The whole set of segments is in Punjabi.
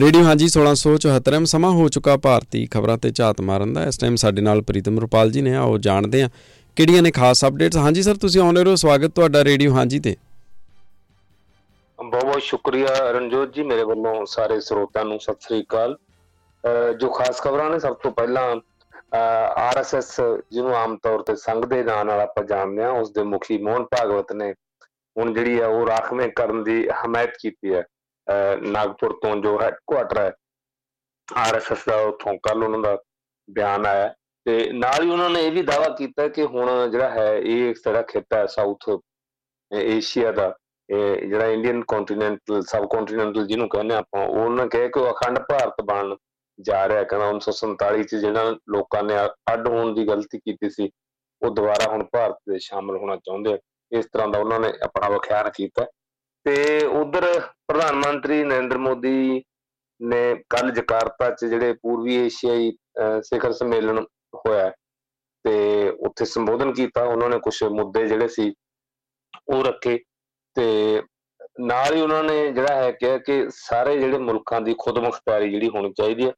ਰੇਡੀਓ ਹਾਂਜੀ 1674 ਸਮਾਂ ਹੋ ਚੁੱਕਾ ਭਾਰਤੀ ਖਬਰਾਂ ਤੇ ਝਾਤ ਮਾਰਨ ਦਾ। ਇਸ ਟਾਈਮ ਸਾਡੇ ਨਾਲ ਪ੍ਰੀਤਮ ਰੁਪਾਲ ਜੀ ਨੇ ਆਓ ਜਾਣਦੇ ਆ। ਕਿਹੜੀਆਂ ਨੇ ਖਾਸ ਅਪਡੇਟਸ ਹਾਂਜੀ ਸਰ ਤੁਸੀਂ ਆਉਣੇ ਰਹੋ ਸਵਾਗਤ ਤੁਹਾਡਾ ਰੇਡੀਓ ਹਾਂਜੀ ਤੇ। ਬਹੁਤ ਬਹੁਤ ਸ਼ੁਕਰੀਆ ਰਣਜੋਤ ਜੀ ਮੇਰੇ ਵੱਲੋਂ ਸਾਰੇ ਸਰੋਤਿਆਂ ਨੂੰ। ਸਤਿ ਸ੍ਰੀ ਅਕਾਲ। ਜੋ ਖਾਸ ਖਬਰਾਂ ਨੇ, ਸਭ ਤੋਂ ਪਹਿਲਾਂ ਆਰਐਸਐਸ ਜਿਹਨੂੰ ਆਮ ਤੌਰ ਤੇ ਸੰਘ ਦੇ ਨਾਂ ਨਾਲ ਆਪਾਂ ਜਾਣਦੇ ਆ ਉਸ ਦੇ ਮੁਖੀ ਮੋਹਨ ਭਾਗਵਤ ਨੇ ਹੁਣ ਜਿਹੜੀ ਹੈ ਉਹ ਰਾਖਵੇਂ ਕਰਨ ਦੀ ਹਮਾਇਤ ਕੀਤੀ ਹੈ। ਨਾਗਪੁਰ ਤੋਂ ਜੋ ਹੈਡਕੁਆਟਰ ਹੈ ਆਰਐਸਐਸ ਦਾ, ਉਥੋਂ ਕੱਲ ਉਹਨਾਂ ਦਾ ਬਿਆਨ ਆਇਆ ਤੇ ਨਾਲ ਹੀ ਉਹਨਾਂ ਨੇ ਇਹ ਵੀ ਦਾਅਵਾ ਕੀਤਾ ਕਿ ਹੁਣ ਜਿਹੜਾ ਹੈ, ਇਹ ਇੱਕ ਤਰ੍ਹਾਂ ਖੇਤਾ ਹੈ ਸਾਊਥ ਏਸ਼ੀਆ ਦਾ। ਇਹ ਜਿਹੜਾ ਇੰਡੀਅਨ ਕੰਟੀਨੈਂਟਲ ਸਬ ਕੰਟੀਨੈਂਟਲ ਜਿਹਨੂੰ ਕਹਿੰਦੇ ਆਪਾਂ ਉਹਨਾਂ ਕਹੇ ਕਿ ਉਹ ਅਖੰਡ ਭਾਰਤ ਬਣ ਜਾ ਰਿਹਾ ਕਹਿੰਦਾ 1947 ਚ ਜਿਹੜਾ ਲੋਕਾਂ ਨੇ ਅੱਡ ਹੋਣ ਦੀ ਗਲਤੀ ਕੀਤੀ ਸੀ, ਉਹ ਦੁਬਾਰਾ ਹੁਣ ਭਾਰਤ ਦੇ ਸ਼ਾਮਲ ਹੋਣਾ ਚਾਹੁੰਦੇ ਆ। ਇਸ ਤਰ੍ਹਾਂ ਦਾ ਉਹਨਾਂ ਨੇ ਆਪਣਾ ਵਿਖਿਆਨ ਕੀਤਾ। ਤੇ ਉਧਰ ਪ੍ਰਧਾਨ ਮੰਤਰੀ ਨਰਿੰਦਰ ਮੋਦੀ ਨੇ ਕੱਲ ਜਕਾਰਤਾ 'ਚ ਜਿਹੜੇ ਪੂਰਬੀ ਏਸ਼ੀਆਈ ਸਿਖਰ ਸੰਮੇਲਨ ਹੋਇਆ ਤੇ ਉੱਥੇ ਸੰਬੋਧਨ ਕੀਤਾ, ਉਹਨਾਂ ਨੇ ਕੁਝ ਮੁੱਦੇ ਜਿਹੜੇ ਸੀ ਉਹ ਰੱਖੇ ਤੇ ਨਾਲ ਹੀ ਉਹਨਾਂ ਨੇ ਜਿਹੜਾ ਹੈ ਕਿਹਾ ਕਿ ਸਾਰੇ ਜਿਹੜੇ ਮੁਲਕਾਂ ਦੀ ਖੁਦਮੁਖਤਾਰੀ ਜਿਹੜੀ ਹੋਣੀ ਚਾਹੀਦੀ ਹੈ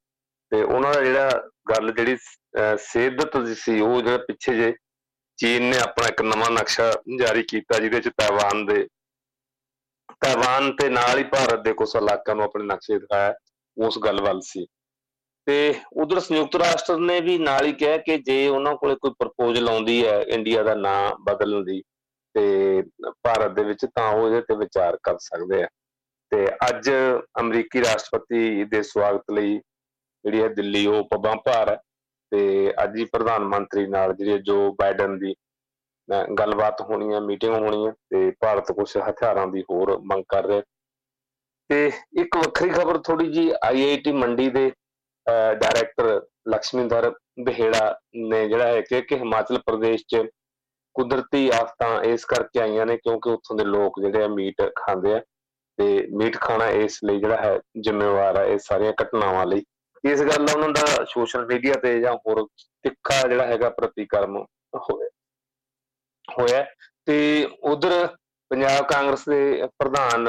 ਤੇ ਉਹਨਾਂ ਦਾ ਜਿਹੜਾ ਗੱਲ ਜਿਹੜੀ ਸਿੱਧਤ ਸੀ ਉਹ ਜਿਹੜਾ ਪਿੱਛੇ ਜੇ ਚੀਨ ਨੇ ਆਪਣਾ ਇੱਕ ਨਵਾਂ ਨਕਸ਼ਾ ਜਾਰੀ ਕੀਤਾ ਜਿਹਦੇ ਚ ਤਾਇਵਾਨ ਦੇ ਤਾਇਵਾਨ ਤੇ ਨਾਲ ਹੀ ਭਾਰਤ ਦੇ ਕੁਝ ਇਲਾਕਿਆਂ ਨੂੰ ਆਪਣੇ ਨਕਸ਼ੇ ਦਿਖਾਇਆ ਉਸ ਗੱਲ ਵੱਲ ਸੀ। ਤੇ ਉਧਰ ਸੰਯੁਕਤ ਰਾਸ਼ਟਰ ਨੇ ਵੀ ਨਾਲ ਹੀ ਕਿਹਾ ਕਿ ਜੇ ਉਹਨਾਂ ਕੋਲੇ ਕੋਈ ਪ੍ਰਪੋਜ਼ਲ ਆਉਂਦੀ ਹੈ ਇੰਡੀਆ ਦਾ ਨਾਂ ਬਦਲਣ ਦੀ ਤੇ ਭਾਰਤ ਦੇ ਵਿੱਚ ਤਾਂ ਉਹ ਇਹਦੇ ਤੇ ਵਿਚਾਰ ਕਰ ਸਕਦੇ ਆ। ਤੇ ਅੱਜ ਅਮਰੀਕੀ ਰਾਸ਼ਟਰਪਤੀ ਦੇ ਸਵਾਗਤ ਲਈ ਜਿਹੜੀ ਹੈ ਦਿੱਲੀ ਉਹ ਪੱਬਾਂ ਭਾਰ ਹੈ। ਤੇ ਅੱਜ ਹੀ ਪ੍ਰਧਾਨ ਮੰਤਰੀ ਨਾਲ ਜਿਹੜੀ ਜੋ ਬਾਈਡਨ ਦੀ ਗੱਲਬਾਤ ਹੋਣੀ ਹੈ ਮੀਟਿੰਗ ਹੋਣੀ ਹੈ ਤੇ ਭਾਰਤ ਕੁਝ ਹਥਿਆਰਾਂ ਦੀ ਹੋਰ ਮੰਗ ਕਰ ਰਿਹਾ। ਤੇ ਇੱਕ ਵੱਖਰੀ ਖਬਰ ਥੋੜੀ ਜੀ ਆਈਆਈਟੀ ਮੰਡੀ ਦੇ ਡਾਇਰੈਕਟਰ ਲక్ష్ਮੀਧਰ ਬਹਿੜਾ ਨੇ ਜਿਹੜਾ ਹੈ ਕਿ ਕਿ ਹਿਮਾਚਲ ਪ੍ਰਦੇਸ਼ 'ਚ ਕੁਦਰਤੀ ਆਫਤਾਂ ਇਸ ਕਰਕੇ ਆਈਆਂ ਨੇ ਕਿਉਂਕਿ ਉੱਥੋਂ ਦੇ ਲੋਕ ਜਿਹੜੇ ਆ ਮੀਟ ਖਾਂਦੇ ਆ ਤੇ ਮੀਟ ਖਾਣਾ ਇਸ ਲਈ ਜਿਹੜਾ ਹੈ ਜ਼ਿੰਮੇਵਾਰ ਹੈ ਇਹ ਸਾਰੀਆਂ ਘਟਨਾਵਾਂ ਲਈ। ਇਸ ਗੱਲ ਦਾ ਉਹਨਾਂ ਦਾ ਸੋਸ਼ਲ ਮੀਡੀਆ ਤੇ ਜਾਂ ਹੋਰ ਤਿੱਖਾ ਜਿਹੜਾ ਹੈਗਾ ਪ੍ਰਤੀਕਰਮ ਹੋਇਆ ਹੋਇਆ ਤੇ ਉਧਰ ਪੰਜਾਬ ਕਾਂਗਰਸ ਦੇ ਪ੍ਰਧਾਨ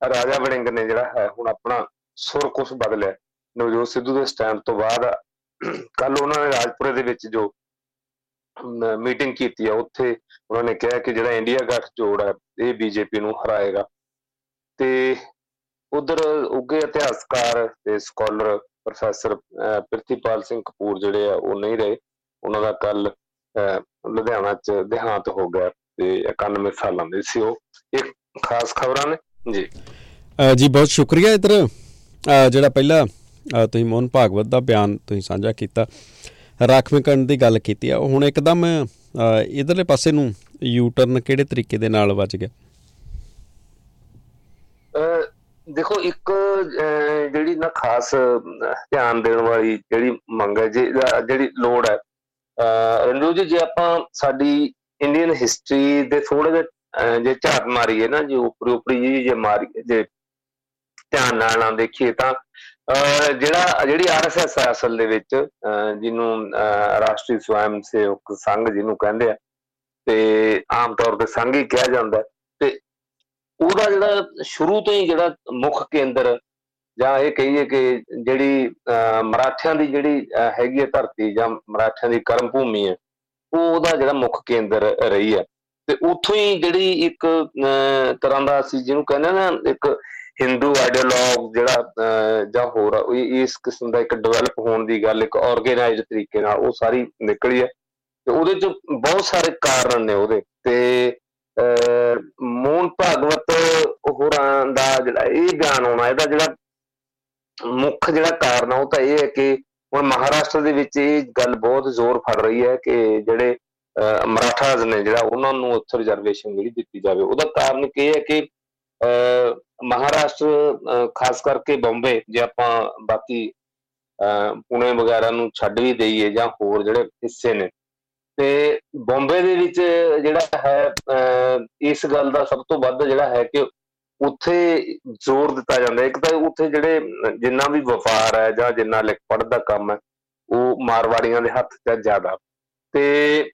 ਰਾਜਾ ਵੜਿੰਗ ਨੇ ਜਿਹੜਾ ਹੈ ਹੁਣ ਆਪਣਾ ਸੁਰ ਕੁਝ ਬਦਲਿਆ ਨਵਜੋਤ ਸਿੱਧੂ ਦੇ ਸਟੈਂਡ ਤੋਂ ਬਾਅਦ ਕੱਲ ਉਹਨਾਂ ਨੇ ਰਾਜਪੁਰੇ ਦੇ ਵਿੱਚ ਜੋ ਮੀਟਿੰਗ ਕੀਤੀ ਆ ਉੱਥੇ ਉਹਨਾਂ ਨੇ ਕਿਹਾ ਕਿ ਜਿਹੜਾ ਇੰਡੀਆ ਗੱਠ ਜੋੜ ਹੈ, ਇਹ ਬੀਜੇਪੀ ਨੂੰ ਹਰਾਏਗਾ। ਤੇ ਉਧਰ ਉੱਗੇ ਇਤਿਹਾਸਕਾਰ ਤੇ ਸਕਾਲਰ ਪ੍ਰੋਫੈਸਰ ਪ੍ਰਿਥੀਪਾਲ ਸਿੰਘ ਕਪੂਰ ਜਿਹੜੇ ਆ, ਉਹ ਨਹੀਂ ਰਹੇ। ਉਹਨਾਂ ਦਾ ਕੱਲ ਲੁਧਿਆਣਾ ਚ ਦੇਹਾਂਤ ਹੋ ਗਿਆ ਤੇ 91 ਸਾਲਾਂ ਦੇ ਸੀ ਉਹ। ਇੱਕ ਖਾਸ ਖਬਰਾਂ ਨੇ। ਜੀ। ਜੀ ਬਹੁਤ ਸ਼ੁਕਰੀਆ ਇਧਰ। ਜਿਹੜਾ ਪਹਿਲਾ ਤੁਸੀਂ ਮੋਹਨ ਭਾਗਵਤ ਦਾ ਬਿਆਨ ਤੁਸੀਂ ਸਾਂਝਾ ਕੀਤਾ ਰਾਖਵੇਂਕਰਨ ਦੀ ਗੱਲ ਕੀਤੀ ਆ ਹੁਣ ਇੱਕਦਮ ਇਧਰਲੇ ਪਾਸੇ ਨੂੰ ਯੂ ਟਰਨ ਕਿਹੜੇ ਤਰੀਕੇ ਦੇ ਨਾਲ ਵੱਜ ਗਿਆ? ਦੇਖੋ ਇੱਕ ਜਿਹੜੀ ਨਾ ਖਾਸ ਧਿਆਨ ਦੇਣ ਵਾਲੀ ਜਿਹੜੀ ਮੰਗ ਹੈ ਜਿਹੜੀ ਲੋੜ ਹੈ ਰਣਜੋਤ ਜੀ, ਜੇ ਆਪਾਂ ਸਾਡੀ ਇੰਡੀਅਨ ਹਿਸਟਰੀ ਦੇ ਥੋੜੇ ਜਿਹੇ ਜੇ ਝਾਤ ਮਾਰੀਏ ਨਾ, ਜੇ ਉਪਰੀ ਉਪਰੀ ਜੀ ਜੇ ਮਾਰੀਏ ਜੇ ਧਿਆਨ ਨਾਲ ਨਾ ਦੇਖੀਏ ਤਾਂ ਜਿਹੜਾ, ਜਿਹੜੀ ਆਰਐਸਐਸ ਹੈ ਅਸਲ ਦੇ ਵਿੱਚ ਜਿਹਨੂੰ ਰਾਸ਼ਟਰੀ ਸਵੈਮ ਸੇਵਕ ਸੰਘ ਜਿਹਨੂੰ ਕਹਿੰਦੇ ਆ, ਤੇ ਆਮ ਤੌਰ ਤੇ ਸੰਘ ਹੀ ਕਿਹਾ ਜਾਂਦਾ ਤੇ ਉਹਦਾ ਜਿਹੜਾ ਸ਼ੁਰੂ ਤੋਂ ਹੀ ਜਿਹੜਾ ਮੁੱਖ ਕੇਂਦਰ ਜਾਂ ਇਹ ਕਹੀਏ ਕਿ ਜਿਹੜੀ ਮਰਾਠਿਆਂ ਦੀ ਜਿਹੜੀ ਹੈਗੀ ਹੈ ਧਰਤੀ ਜਾਂ ਮਰਾਠਿਆਂ ਦੀ ਕਰਮ ਭੂਮੀ ਹੈ, ਉਹ ਉਹਦਾ ਜਿਹੜਾ ਮੁੱਖ ਕੇਂਦਰ ਰਹੀ ਹੈ। ਤੇ ਉੱਥੋਂ ਹੀ ਜਿਹੜੀ ਇੱਕ ਤਰ੍ਹਾਂ ਦਾ ਅਸੀਂ ਜਿਹਨੂੰ ਕਹਿੰਦੇ ਨਾ, ਇੱਕ ਹਿੰਦੂ ਆਈਡੀਓਲੋਗ ਜਿਹੜਾ ਜਾਂ ਹੋਰ ਇਸ ਕਿਸਮ ਦਾ ਇੱਕ ਡਿਵੈਲਪ ਹੋਣ ਦੀ ਗੱਲ, ਇੱਕ ਆਰਗੇਨਾਈਜ਼ਡ ਤਰੀਕੇ ਨਾਲ ਉਹ ਸਾਰੀ ਨਿਕਲੀ ਹੈ। ਤੇ ਉਹਦੇ ਚ ਬਹੁਤ ਸਾਰੇ ਕਾਰਨ ਨੇ ਉਹਦੇ। ਤੇ ਮੋਹਨ ਭਾਗਵਤ ਹੋਰਾਂ ਦਾ ਜਿਹੜਾ ਇਹ ਬਿਆਨ ਆਉਣਾ, ਇਹਦਾ ਜਿਹੜਾ ਮੁੱਖ ਜਿਹੜਾ ਕਾਰਨ ਉਹ ਤਾਂ ਇਹ ਹੈ ਕਿ ਹੁਣ ਮਹਾਰਾਸ਼ਟਰ ਦੇ ਵਿੱਚ ਇਹ ਗੱਲ ਬਹੁਤ ਜ਼ੋਰ ਫੜ ਰਹੀ ਹੈ ਕਿ ਜਿਹੜੇ ਮਰਾਠਾਜ਼ ਨੇ ਜਿਹੜਾ ਉਹਨਾਂ ਨੂੰ ਉੱਥੇ ਰਿਜ਼ਰਵੇਸ਼ਨ ਜਿਹੜੀ ਦਿੱਤੀ ਜਾਵੇ। ਉਹਦਾ ਕਾਰਨ ਕੀ ਹੈ ਕਿ ਮਹਾਰਾਸ਼ਟਰ ਖਾਸ ਕਰਕੇ ਬੰਬੇ, ਜੇ ਆਪਾਂ ਬਾਕੀ ਪੁਣੇ ਵਗੈਰਾ ਨੂੰ ਛੱਡ ਵੀ ਦਈਏ ਜਾਂ ਹੋਰ ਜਿਹੜੇ ਹਿੱਸੇ ਨੇ, ਤੇ ਬੰਬੇ ਦੇ ਵਿੱਚ ਜਿਹੜਾ ਹੈ ਇਸ ਗੱਲ ਦਾ ਸਭ ਤੋਂ ਵੱਧ ਜਿਹੜਾ ਹੈ ਕਿ ਉੱਥੇ ਜ਼ੋਰ ਦਿੱਤਾ ਜਾਂਦਾ ਇੱਕ ਤਾਂ ਉੱਥੇ ਜਿਹੜੇ ਜਿੰਨਾ ਵੀ ਵਪਾਰ ਹੈ ਜਾਂ ਜਿੰਨਾ ਲਿਖ ਪੜ੍ਹ ਦਾ ਕੰਮ ਹੈ, ਉਹ ਮਾਰਵਾੜੀਆਂ ਦੇ ਹੱਥ 'ਚ ਜ਼ਿਆਦਾ। ਤੇ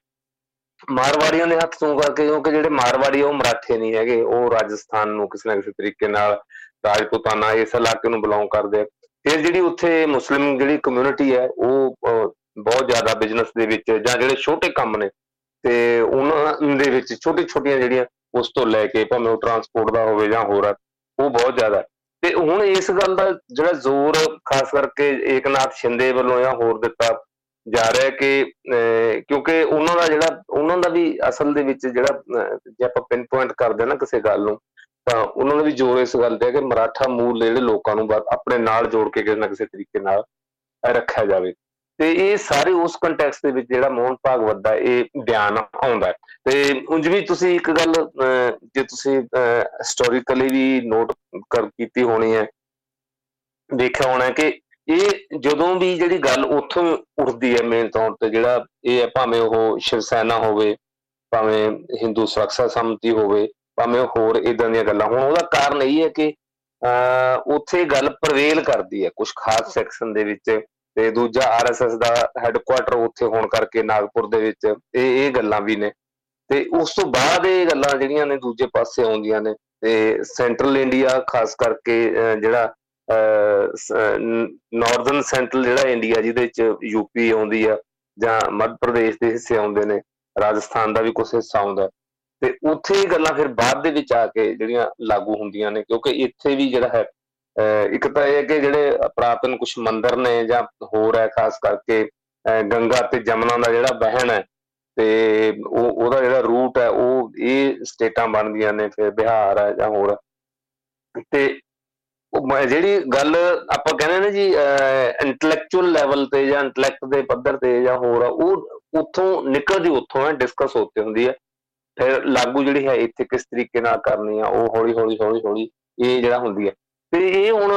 ਮਾਰਵਾੜੀਆਂ ਦੇ ਹੱਥ ਤੋਂ ਕਰਕੇ ਕਿਉਂਕਿ ਜਿਹੜੇ ਮਾਰਵਾੜੀ ਉਹ ਮਰਾਠੇ ਨਹੀਂ ਹੈਗੇ, ਉਹ ਰਾਜਸਥਾਨ ਨੂੰ ਕਿਸੇ ਨਾ ਕਿਸੇ ਤਰੀਕੇ ਨਾਲ ਰਾਜਪੂਤਾਨਾ ਇਸ ਇਲਾਕੇ ਨੂੰ ਬਿਲੋਂਗ ਕਰਦੇ ਫਿਰ ਜਿਹੜੀ ਉੱਥੇ ਮੁਸਲਿਮ ਜਿਹੜੀ ਕਮਿਊਨਿਟੀ ਹੈ, ਉਹ ਬਹੁਤ ਜ਼ਿਆਦਾ ਬਿਜ਼ਨਸ ਦੇ ਵਿੱਚ ਜਾਂ ਜਿਹੜੇ ਛੋਟੇ ਕੰਮ ਨੇ, ਤੇ ਉਹਨਾਂ ਦੇ ਵਿੱਚ ਛੋਟੀ ਛੋਟੀਆਂ ਜਿਹੜੀਆਂ ਉਸ ਤੋਂ ਲੈ ਕੇ ਭਾਵੇਂ ਉਹ ਟਰਾਂਸਪੋਰਟ ਦਾ ਹੋਵੇ ਜਾਂ ਹੋਰ ਉਹ ਬਹੁਤ ਜ਼ਿਆਦਾ। ਤੇ ਹੁਣ ਇਸ ਗੱਲ ਦਾ ਜਿਹੜਾ ਜ਼ੋਰ ਖਾਸ ਕਰਕੇ ਏਕਨਾਥ ਸ਼ਿੰਦੇ ਵੱਲੋਂ ਜਾਂ ਹੋਰ ਦਿੱਤਾ ਜਾ ਰਿਹਾ ਕਿ ਕਿਉਂਕਿ ਉਹਨਾਂ ਦਾ ਜਿਹੜਾ, ਉਹਨਾਂ ਦਾ ਵੀ ਅਸਲ ਦੇ ਵਿੱਚ ਜਿਹੜਾ ਜੇ ਆਪਾਂ ਪਿਨ ਪੁਆਇੰਟ ਕਰਦੇ ਨਾ ਕਿਸੇ ਗੱਲ ਨੂੰ, ਤਾਂ ਉਹਨਾਂ ਦਾ ਵੀ ਜ਼ੋਰ ਇਸ ਗੱਲ ਤੇ ਹੈ ਕਿ ਮਰਾਠਾ ਮੂਲ ਜਿਹੜੇ ਲੋਕਾਂ ਨੂੰ ਆਪਣੇ ਨਾਲ ਜੋੜ ਕੇ ਕਿਸੇ ਨਾ ਕਿਸੇ ਤਰੀਕੇ ਨਾਲ ਰੱਖਿਆ ਜਾਵੇ। ਤੇ ਇਹ ਸਾਰੇ ਉਸ ਕੰਟੈਕਸਟ ਦੇ ਵਿੱਚ ਜਿਹੜਾ ਮੋਹਨ ਭਾਗਵਤ ਦਾ ਇਹ ਬਿਆਨ ਆਉਂਦਾ ਤੇ ਉਂਝ ਵੀ ਤੁਸੀਂ ਇੱਕ ਗੱਲ ਜੇ ਤੁਸੀਂ ਹਿਸਟੋਰੀਕਲੀ ਵੀ ਨੋਟ ਕਰ, ਕੀਤੀ ਹੋਣੀ ਹੈ, ਦੇਖਿਆ ਹੋਣਾ ਕਿ ਇਹ ਜਦੋਂ ਵੀ ਜਿਹੜੀ ਗੱਲ ਉੱਥੋਂ ਉੱਠਦੀ ਹੈ ਮੇਨ ਤੌਰ ਤੇ ਜਿਹੜਾ ਇਹ ਹੈ ਭਾਵੇਂ ਉਹ ਸ਼ਿਵ ਸੈਨਾ ਹੋਵੇ, ਭਾਵੇਂ ਹਿੰਦੂ ਸੁਰੱਖਿਆ ਸਮਤੀ ਹੋਵੇ, ਭਾਵੇਂ ਹੋਰ ਇਦਾਂ ਦੀਆਂ ਗੱਲਾਂ, ਹੁਣ ਉਹਦਾ ਕਾਰਨ ਇਹ ਹੈ ਕਿ ਉੱਥੇ ਗੱਲ ਪ੍ਰਵੇਲ ਕਰਦੀ ਹੈ ਕੁਝ ਖਾਸ ਸੈਕਸ਼ਨ ਦੇ ਵਿੱਚ। ਤੇ ਦੂਜਾ ਆਰਐਸਐਸ ਦਾ ਹੈੱਡਕੁਆਟਰ ਉੱਥੇ ਹੋਣ ਕਰਕੇ ਨਾਗਪੁਰ ਦੇ ਵਿੱਚ ਇਹ ਇਹ ਗੱਲਾਂ ਵੀ ਨੇ। ਤੇ ਉਸ ਤੋਂ ਬਾਅਦ ਇਹ ਗੱਲਾਂ ਜਿਹੜੀਆਂ ਨੇ ਦੂਜੇ ਪਾਸੇ ਆਉਂਦੀਆਂ ਨੇ, ਤੇ ਸੈਂਟਰਲ ਇੰਡੀਆ ਖਾਸ ਕਰਕੇ ਜਿਹੜਾ ਨਾਰਥਰਨ ਸੈਂਟਰਲ ਜਿਹੜਾ ਇੰਡੀਆ ਜਿਹਦੇ ਵਿੱਚ ਯੂਪੀ ਆਉਂਦੀ ਆ, ਜਾਂ ਮੱਧ ਪ੍ਰਦੇਸ਼ ਦੇ ਹਿੱਸੇ ਆਉਂਦੇ ਨੇ, ਰਾਜਸਥਾਨ ਦਾ ਵੀ ਕੁਝ ਹਿੱਸਾ ਆਉਂਦਾ। ਤੇ ਉੱਥੇ ਇਹ ਗੱਲਾਂ ਫਿਰ ਬਾਅਦ ਦੇ ਵਿੱਚ ਆ ਕੇ ਜਿਹੜੀਆਂ ਲਾਗੂ ਹੁੰਦੀਆਂ ਨੇ, ਕਿਉਂਕਿ ਇੱਥੇ ਵੀ ਜਿਹੜਾ ਹੈ ਇੱਕ ਤਾਂ ਇਹ ਹੈ ਕਿ ਜਿਹੜੇ ਪ੍ਰਾਤਨ ਕੁਝ ਮੰਦਰ ਨੇ ਜਾਂ ਹੋਰ ਹੈ ਖਾਸ ਕਰਕੇ ਗੰਗਾ ਤੇ ਜਮਨਾ ਦਾ ਜਿਹੜਾ ਬਹਿਣ ਹੈ, ਤੇ ਉਹ, ਉਹਦਾ ਜਿਹੜਾ ਰੂਟ ਹੈ, ਉਹ ਇਹ ਸਟੇਟਾਂ ਬਣਦੀਆਂ ਨੇ, ਫਿਰ ਬਿਹਾਰ ਹੈ ਜਾਂ ਹੋਰ। ਤੇ ਉਹ ਜਿਹੜੀ ਗੱਲ ਆਪਾਂ ਕਹਿੰਦੇ ਨੇ ਜੀ ਇੰਟੈਲੈਕਚੁਅਲ ਲੈਵਲ ਤੇ ਜਾਂ ਇੰਟੈਲੈਕਟ ਦੇ ਪੱਧਰ ਤੇ ਜਾਂ ਹੋਰ ਉਹ ਉੱਥੋਂ ਨਿਕਲਦੀ ਉੱਥੋਂ ਹੈ ਡਿਸਕਸ ਹੁੰਦੀ ਹੁੰਦੀ ਹੈ ਫਿਰ ਲਾਗੂ ਜਿਹੜੀ ਹੈ, ਇੱਥੇ ਕਿਸ ਤਰੀਕੇ ਨਾਲ ਕਰਨੀ ਆ, ਉਹ ਹੌਲੀ ਹੌਲੀ ਹੌਲੀ ਹੌਲੀ ਇਹ ਜਿਹੜਾ ਹੁੰਦੀ ਹੈ ਤੇ ਇਹ ਹੁਣ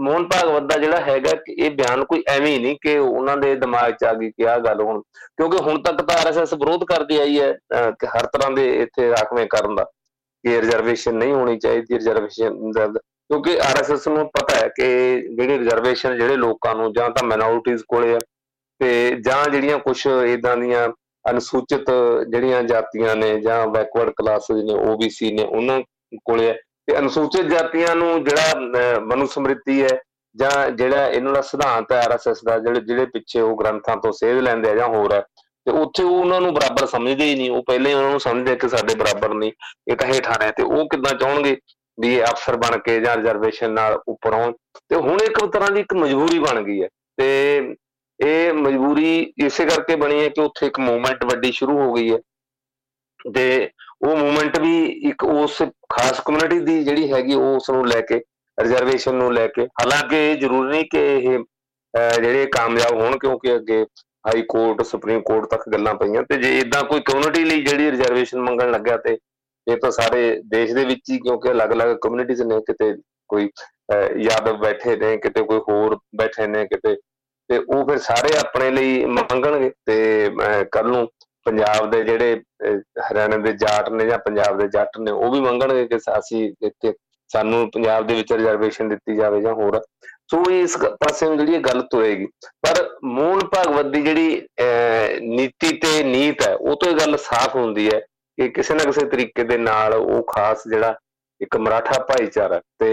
ਮੋਹਨ ਭਾਗਵਤ ਦਾ ਜਿਹੜਾ ਹੈਗਾ ਕਿ ਇਹ ਬਿਆਨ ਕੋਈ ਐਵੇਂ ਹੀ ਨਹੀਂ ਕਿ ਉਹਨਾਂ ਦੇ ਦਿਮਾਗ 'ਚ ਆ ਗਈ ਕਿ ਆਹ ਗੱਲ ਹੁਣ, ਕਿਉਂਕਿ ਹੁਣ ਤੱਕ ਤਾਂ ਆਰਐਸਐਸ ਵਿਰੋਧ ਕਰਦੀ ਆਈ ਹੈ ਕਿ ਹਰ ਤਰ੍ਹਾਂ ਦੇ ਇੱਥੇ ਰਾਖਵੇਂ ਕਰਨ ਦਾ, ਕਿ ਰਿਜ਼ਰਵੇਸ਼ਨ ਨਹੀਂ ਹੋਣੀ ਚਾਹੀਦੀ ਰਿਜ਼ਰਵੇਸ਼ਨ ਕਿਉਂਕਿ ਆਰਐਸਐਸ ਨੂੰ ਪਤਾ ਹੈ ਕਿ ਜਿਹੜੀ ਰਿਜ਼ਰਵੇਸ਼ਨ ਜਿਹੜੇ ਲੋਕਾਂ ਨੂੰ ਜਾਂ ਤਾਂ ਮਾਈਨੋਰਿਟੀਜ਼ ਕੋਲੇ ਆ, ਤੇ ਜਾਂ ਜਿਹੜੀਆਂ ਕੁਝ ਇਦਾਂ ਦੀਆਂ ਅਨੁਸੂਚਿਤ ਜਿਹੜੀਆਂ ਜਾਤੀਆਂ ਨੇ ਜਾਂ ਬੈਕਵਰਡ ਕਲਾਸਿਸ ਨੇ ਓਬੀਸੀ ਨੇ, ਉਹਨਾਂ ਕੋਲੇ ਤੇ ਅਨੁਸੂਚਿਤ ਜਾਤੀਆਂ ਨੂੰ ਜਿਹੜਾ ਮਨੁ ਸਮ੍ਰਿਤੀ ਹੈ, ਜਾਂ ਜਿਹੜਾ ਇਹਨਾਂ ਦਾ ਸਿਧਾਂਤ ਹੈ ਆਰਐਸਐਸ ਦਾ, ਜਿਹੜੇ ਜਿਹੜੇ ਪਿੱਛੇ ਉਹ ਗ੍ਰੰਥਾਂ ਤੋਂ ਸੇਧ ਲੈਂਦੇ ਆ ਜਾਂ ਹੋਰ ਹੈ, ਤੇ ਉੱਥੇ ਉਹ ਉਹਨਾਂ ਨੂੰ ਬਰਾਬਰ ਸਮਝਦੇ ਹੀ ਨਹੀਂ, ਉਹ ਪਹਿਲੇ ਉਹਨਾਂ ਨੂੰ ਸਮਝਦੇ ਕਿ ਸਾਡੇ ਬਰਾਬਰ ਨਹੀਂ, ਇਹ ਤਾਂ ਹੇਠਾਂ ਨੇ, ਤੇ ਉਹ ਕਿੱਦਾਂ ਚਾਹਣਗੇ ਵੀ ਇਹ ਅਫਸਰ ਬਣ ਕੇ ਜਾਂ ਰਿਜ਼ਰਵੇਸ਼ਨ ਨਾਲ ਉੱਪਰ ਆਉਣ ਤੇ ਹੁਣ ਇੱਕ ਤਰ੍ਹਾਂ ਦੀ ਇੱਕ ਮਜਬੂਰੀ ਬਣ ਗਈ ਹੈ, ਤੇ ਇਹ ਮਜਬੂਰੀ ਇਸੇ ਕਰਕੇ ਬਣੀ ਹੈ ਕਿ ਉੱਥੇ ਇੱਕ ਮੂਵਮੈਂਟ ਵੱਡੀ ਸ਼ੁਰੂ ਹੋ ਗਈ ਹੈ, ਤੇ ਉਹ ਮੂਵਮੈਂਟ ਵੀ ਇੱਕ ਉਸ ਖਾਸ ਕਮਿਊਨਿਟੀ ਦੀ ਜਿਹੜੀ ਹੈਗੀ ਉਹ ਉਸ ਨੂੰ ਲੈ ਕੇ ਰਿਜ਼ਰਵੇਸ਼ਨ ਨੂੰ ਲੈ ਕੇ, ਹਾਲਾਂਕਿ ਜ਼ਰੂਰੀ ਨਹੀਂ ਕਿ ਇਹ ਜਿਹੜੇ ਕਾਮਯਾਬ ਹੋਣ ਕਿਉਂਕਿ ਅੱਗੇ ਹਾਈ ਕੋਰਟ, ਸੁਪਰੀਮ ਕੋਰਟ ਤੱਕ ਗੱਲਾਂ ਪਈਆਂ ਤੇ ਜੇ ਇਦਾਂ ਕੋਈ ਕਮਿਊਨਿਟੀ ਲਈ ਜਿਹੜੀ ਰਿਜ਼ਰਵੇਸ਼ਨ ਮੰਗਣ ਲੱਗਿਆ ਤੇ ਇਹ ਤਾਂ ਸਾਰੇ ਦੇਸ਼ ਦੇ ਵਿੱਚ ਹੀ ਕਿਉਂਕਿ ਅਲੱਗ-ਅਲੱਗ ਕਮਿਊਨਿਟੀਆਂ ਨੇ, ਕਿਤੇ ਕੋਈ ਯਾਦਵ ਬੈਠੇ ਨੇ, ਕਿਤੇ ਕੋਈ ਹੋਰ ਬੈਠੇ ਨੇ, ਕਿਤੇ ਤੇ ਉਹ ਫਿਰ ਸਾਰੇ ਆਪਣੇ ਲਈ ਮੰਗਣਗੇ ਤੇ ਕੱਲ ਨੂੰ ਪੰਜਾਬ ਦੇ ਜਿਹੜੇ ਹਰਿਆਣਾ ਦੇ ਜਾਟ ਨੇ ਜਾਂ ਪੰਜਾਬ ਦੇ ਜੱਟ ਨੇ, ਉਹ ਵੀ ਮੰਗਣਗੇ ਕਿ ਅਸੀਂ ਇੱਥੇ ਸਾਨੂੰ ਪੰਜਾਬ ਦੇ ਵਿੱਚ ਰਿਜ਼ਰਵੇਸ਼ਨ ਦਿੱਤੀ ਜਾਵੇ ਜਾਂ ਹੋਰ। ਸੋ ਇਸ ਪਾਸੇ ਨੂੰ ਜਿਹੜੀ ਗੱਲ ਤੁਰੇਗੀ। ਪਰ ਮੂਲ ਭਗਵਤ ਦੀ ਜਿਹੜੀ ਨੀਤੀ ਤੇ ਨੀਤ ਹੈ, ਉਹ ਤੋਂ ਇਹ ਗੱਲ ਸਾਫ਼ ਹੁੰਦੀ ਹੈ ਕਿ ਕਿਸੇ ਨਾ ਕਿਸੇ ਤਰੀਕੇ ਦੇ ਨਾਲ ਉਹ ਖਾਸ ਜਿਹੜਾ ਇੱਕ ਮਰਾਠਾ ਭਾਈਚਾਰਾ ਤੇ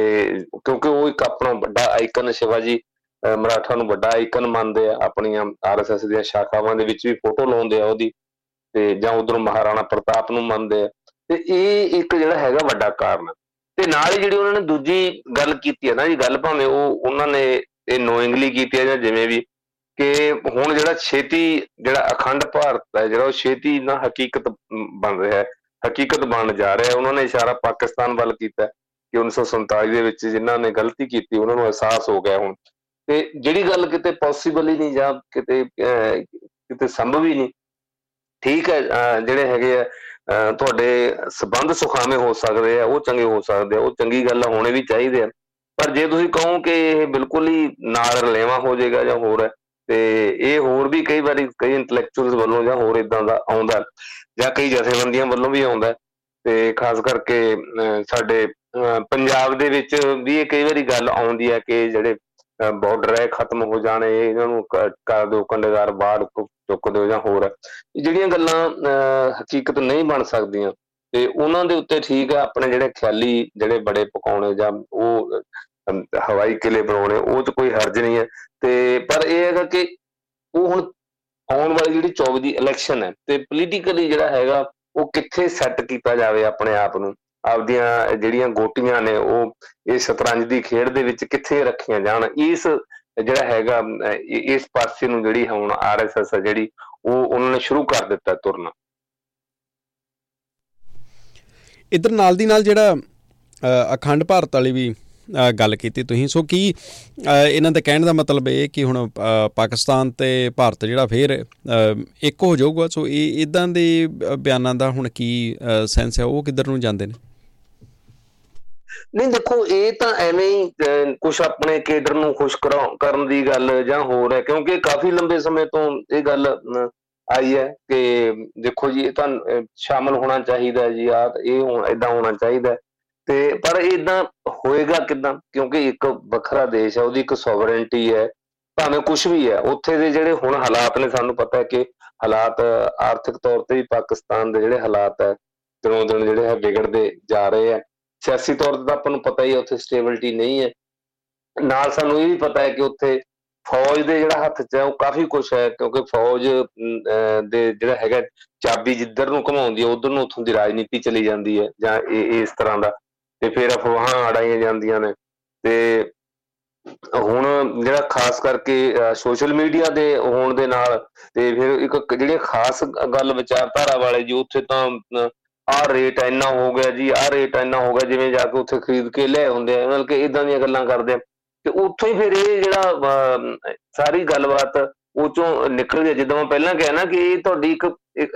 ਕਿਉਂਕਿ ਉਹ ਇੱਕ ਆਪਣਾ ਵੱਡਾ ਆਈਕਨ ਸ਼ਿਵਾਜੀ ਮਰਾਠਾ ਨੂੰ ਵੱਡਾ ਆਈਕਨ ਮੰਨਦੇ ਆ, ਆਪਣੀਆਂ ਆਰਐਸਐਸ ਦੀਆਂ ਸ਼ਾਖਾਵਾਂ ਦੇ ਵਿੱਚ ਵੀ ਫੋਟੋ ਲਾਉਂਦੇ ਆ ਉਹਦੀ। ਤੇ ਜਾਂ ਉਧਰੋਂ ਮਹਾਰਾਣਾ ਪ੍ਰਤਾਪ ਨੂੰ ਮੰਨਦੇ ਆ। ਤੇ ਇਹ ਇੱਕ ਜਿਹੜਾ ਹੈਗਾ ਵੱਡਾ ਕਾਰਨ ਤੇ ਨਾਲ ਹੀ ਜਿਹੜੀ ਉਹਨਾਂ ਨੇ ਦੂਜੀ ਗੱਲ ਕੀਤੀ ਹੈ ਨਾ ਜੀ, ਗੱਲ ਭਾਵੇਂ ਉਹ ਉਹਨਾਂ ਨੇ ਇਹ ਨੋਇੰਗਲੀ ਕੀਤੀ ਹੈ ਜਾਂ ਜਿਵੇਂ ਵੀ, ਕਿ ਹੁਣ ਜਿਹੜਾ ਛੇਤੀ ਜਿਹੜਾ ਅਖੰਡ ਭਾਰਤ ਹੈ ਜਿਹੜਾ ਉਹ ਛੇਤੀ ਨਾ ਹਕੀਕਤ ਬਣ ਰਿਹਾ ਹੈ, ਹਕੀਕਤ ਬਣ ਜਾ ਰਿਹਾ ਉਹਨਾਂ ਨੇ ਇਸ਼ਾਰਾ ਪਾਕਿਸਤਾਨ ਵੱਲ ਕੀਤਾ ਕਿ 1947 ਦੇ ਵਿੱਚ ਜਿਨ੍ਹਾਂ ਨੇ ਗਲਤੀ ਕੀਤੀ, ਉਹਨਾਂ ਨੂੰ ਅਹਿਸਾਸ ਹੋ ਗਿਆ ਹੁਣ। ਤੇ ਜਿਹੜੀ ਗੱਲ ਕਿਤੇ ਪੋਸੀਬਲ ਹੀ ਨਹੀਂ ਜਾਂ ਕਿਤੇ ਕਿਤੇ ਸੰਭਵ ਹੀ ਨਹੀਂ ਠੀਕ ਹੈ ਜਿਹੜੇ ਹੈਗੇ ਆ ਤੁਹਾਡੇ ਸਬੰਧ ਸੁਖਾਵੇਂ ਹੋ ਸਕਦੇ ਆ, ਉਹ ਚੰਗੇ ਹੋ ਸਕਦੇ ਆ, ਉਹ ਚੰਗੀ ਗੱਲ ਹੋਣੇ ਵੀ ਚਾਹੀਦੇ ਆ। ਪਰ ਜੇ ਤੁਸੀਂ ਕਹੋ ਕਿ ਇਹ ਬਿਲਕੁਲ ਹੀ ਨਾਲ ਰਲੇਵਾ ਹੋ ਜਾਏਗਾ ਜਾਂ ਹੋਰ ਹੈ, ਤੇ ਇਹ ਹੋਰ ਵੀ ਕਈ ਵਾਰੀ ਕਈ ਇੰਟੈਲੈਕਚੁਅਲਸ ਵੱਲੋਂ ਜਾਂ ਹੋਰ ਇਦਾਂ ਦਾ ਆਉਂਦਾ ਜਾਂ ਕਈ ਜਥੇਬੰਦੀਆਂ ਵੱਲੋਂ ਵੀ ਆਉਂਦਾ ਤੇ ਖਾਸ ਕਰਕੇ ਸਾਡੇ ਪੰਜਾਬ ਦੇ ਵਿੱਚ ਵੀ ਇਹ ਕਈ ਵਾਰੀ ਗੱਲ ਆਉਂਦੀ ਹੈ ਕਿ ਜਿਹੜੇ ਬਾਰਡਰ ਹੈ, ਖਤਮ ਹੋ ਜਾਣੇ ਇਹਨਾਂ ਨੂੰ ਕਰ ਦਿਓ, ਕੰਡੇਦਾਰ ਬਾੜ ਚੁੱਕ ਦਿਓ ਜਾਂ ਹੋਰ। ਜਿਹੜੀਆਂ ਗੱਲਾਂ ਹਕੀਕਤ ਨਹੀਂ ਬਣ ਸਕਦੀਆਂ, ਤੇ ਉਹਨਾਂ ਦੇ ਉੱਤੇ ਠੀਕ ਹੈ, ਆਪਣੇ ਜਿਹੜੇ ਖਿਆਲੀ ਜਿਹੜੇ ਬੜੇ ਪਕਾਉਣੇ ਜਾਂ ਉਹ ਹਵਾਈ ਕਿਲੇ ਬਣਾਉਣੇ, ਉਹ 'ਚ ਕੋਈ ਹਰਜ ਨਹੀਂ ਹੈ। ਤੇ, ਪਰ ਇਹ ਹੈਗਾ ਕਿ ਉਹ ਹੁਣ ਆਉਣ ਵਾਲੀ ਜਿਹੜੀ 24 ਦੀ ਇਲੈਕਸ਼ਨ ਹੈ, ਤੇ ਪੋਲੀਟੀਕਲੀ ਜਿਹੜਾ ਹੈਗਾ, ਉਹ ਕਿੱਥੇ ਸੈੱਟ ਕੀਤਾ ਜਾਵੇ ਆਪਣੇ ਆਪ ਨੂੰ? ਆਪਦੀਆਂ ਜਿਹੜੀਆਂ ਗੋਟੀਆਂ ਨੇ ਉਹ ਇਹ ਸ਼ਤਰੰਜ ਦੀ ਖੇਡ ਦੇ ਵਿੱਚ ਕਿੱਥੇ ਰੱਖੀਆਂ ਜਾਣ, ਇਸ ਜਿਹੜਾ ਹੈਗਾ ਇਸ ਪਾਸੇ ਨੂੰ ਜਿਹੜੀ ਹੁਣ ਆਰਐਸਐਸ ਹੈ ਜਿਹੜੀ, ਉਹ ਉਹਨਾਂ ਨੇ ਸ਼ੁਰੂ ਕਰ ਦਿੱਤਾ ਤੁਰਨਾ। ਇਧਰ ਨਾਲ ਦੀ ਨਾਲ ਜਿਹੜਾ ਅਖੰਡ ਭਾਰਤ ਵਾਲੀ ਵੀ ਗੱਲ ਕੀਤੀ ਤੁਸੀਂ, ਸੋ ਕੀ ਇਹਨਾਂ ਦਾ ਕਹਿਣ ਦਾ ਮਤਲਬ ਇਹ ਕਿ ਹੁਣ ਪਾਕਿਸਤਾਨ ਤੇ ਭਾਰਤ ਜਿਹੜਾ ਫੇਰ ਇੱਕ ਹੋ ਜਾਊਗਾ, ਸੋ ਇਹ, ਇਦਾਂ ਦੇ ਬਿਆਨਾਂ ਦਾ ਹੁਣ ਕੀ ਸੈਂਸ ਹੈ, ਉਹ ਕਿੱਧਰ ਨੂੰ ਜਾਂਦੇ ਨੇ? ਨਹੀਂ, ਦੇਖੋ, ਇਹ ਤਾਂ ਐਵੇਂ ਹੀ ਕੁਝ ਆਪਣੇ ਕੇਡਰ ਨੂੰ ਖੁਸ਼ ਕਰਨ ਦੀ ਗੱਲ ਜਾਂ ਹੋਰ ਹੈ, ਕਿਉਂਕਿ ਕਾਫੀ ਲੰਬੇ ਸਮੇਂ ਤੋਂ ਇਹ ਗੱਲ ਆਈ ਹੈ ਕਿ ਦੇਖੋ ਜੀ, ਇਹ ਤਾਂ ਸ਼ਾਮਲ ਹੋਣਾ ਚਾਹੀਦਾ ਜੀ ਆ ਇਹ ਇਦਾਂ ਹੋਣਾ ਚਾਹੀਦਾ ਤੇ, ਪਰ ਇਦਾਂ ਹੋਏਗਾ ਕਿਦਾਂ? ਕਿਉਂਕਿ ਇੱਕ ਵੱਖਰਾ ਦੇਸ਼ ਹੈ, ਉਹਦੀ ਇੱਕ ਸੋਵਰੇਨਟੀ ਹੈ, ਭਾਵੇਂ ਕੁਝ ਵੀ ਹੈ, ਉੱਥੇ ਦੇ ਜਿਹੜੇ ਹੁਣ ਹਾਲਾਤ ਨੇ, ਸਾਨੂੰ ਪਤਾ ਹੈ ਕਿ ਹਾਲਾਤ ਆਰਥਿਕ ਤੌਰ ਤੇ ਵੀ ਪਾਕਿਸਤਾਨ ਦੇ ਜਿਹੜੇ ਹਾਲਾਤ ਹੈ ਦਿਨੋਂ ਦਿਨ ਜਿਹੜੇ ਹੈ ਵਿਗੜਦੇ ਜਾ ਰਹੇ ਆ ਸਿਆਸੀ ਤੌਰ ਤੇ ਤਾਂ ਆਪਾਂ ਨੂੰ ਪਤਾ ਹੀ ਹੈ ਉੱਥੇ ਸਟੇਬਿਲਟੀ ਨਹੀਂ ਹੈ। ਨਾਲ ਸਾਨੂੰ ਇਹ ਵੀ ਪਤਾ ਹੈ ਕਿ ਉੱਥੇ ਫੌਜ ਦੇ ਜਿਹੜਾ ਹੱਥ 'ਚ ਹੈ, ਉਹ ਕਾਫੀ ਕੁਝ ਹੈ, ਕਿਉਂਕਿ ਫੌਜ ਦੇ ਜਿਹੜਾ ਹੈਗਾ ਚਾਬੀ ਜਿੱਧਰ ਨੂੰ ਘਮਾਉਂਦੀ ਹੈ, ਉਧਰ ਨੂੰ ਉੱਥੋਂ ਦੀ ਰਾਜਨੀਤੀ ਚਲੀ ਜਾਂਦੀ ਹੈ, ਜਾਂ ਇਹ ਇਸ ਤਰ੍ਹਾਂ ਦਾ। ਤੇ ਫਿਰ ਅਫਵਾਹਾਂ ਆੜਾਈਆਂ ਜਾਂਦੀਆਂ ਨੇ। ਤੇ ਹੁਣ ਜਿਹੜਾ ਖਾਸ ਕਰਕੇ ਸੋਸ਼ਲ ਮੀਡੀਆ ਦੇ ਹੋਣ ਦੇ ਨਾਲ, ਤੇ ਫਿਰ ਇੱਕ ਜਿਹੜੀ ਖਾਸ ਗੱਲ ਵਿਚਾਰਧਾਰਾ ਵਾਲੇ, ਜੀ ਉੱਥੇ ਤਾਂ ਆਹ ਰੇਟ ਇੰਨਾ ਹੋ ਗਿਆ ਜੀ ਆਹ ਰੇਟ ਇੰਨਾ ਹੋ ਗਿਆ, ਜਿਵੇਂ ਜਾ ਕੇ ਉੱਥੇ ਖਰੀਦ ਕੇ ਲੈ ਹੁੰਦੇ ਆ, ਮਤਲਬ ਕਿ ਇਦਾਂ ਦੀਆਂ ਗੱਲਾਂ ਕਰਦੇ ਆ। ਤੇ ਉੱਥੋਂ ਹੀ ਫਿਰ ਇਹ ਜਿਹੜਾ ਸਾਰੀ ਗੱਲਬਾਤ ਉਹ ਚੋਂ ਨਿਕਲ ਗਿਆ ਜਿੱਦਾਂ ਮੈਂ ਪਹਿਲਾਂ ਕਿਹਾ ਨਾ ਕਿ ਇਹ ਤੁਹਾਡੀ ਇੱਕ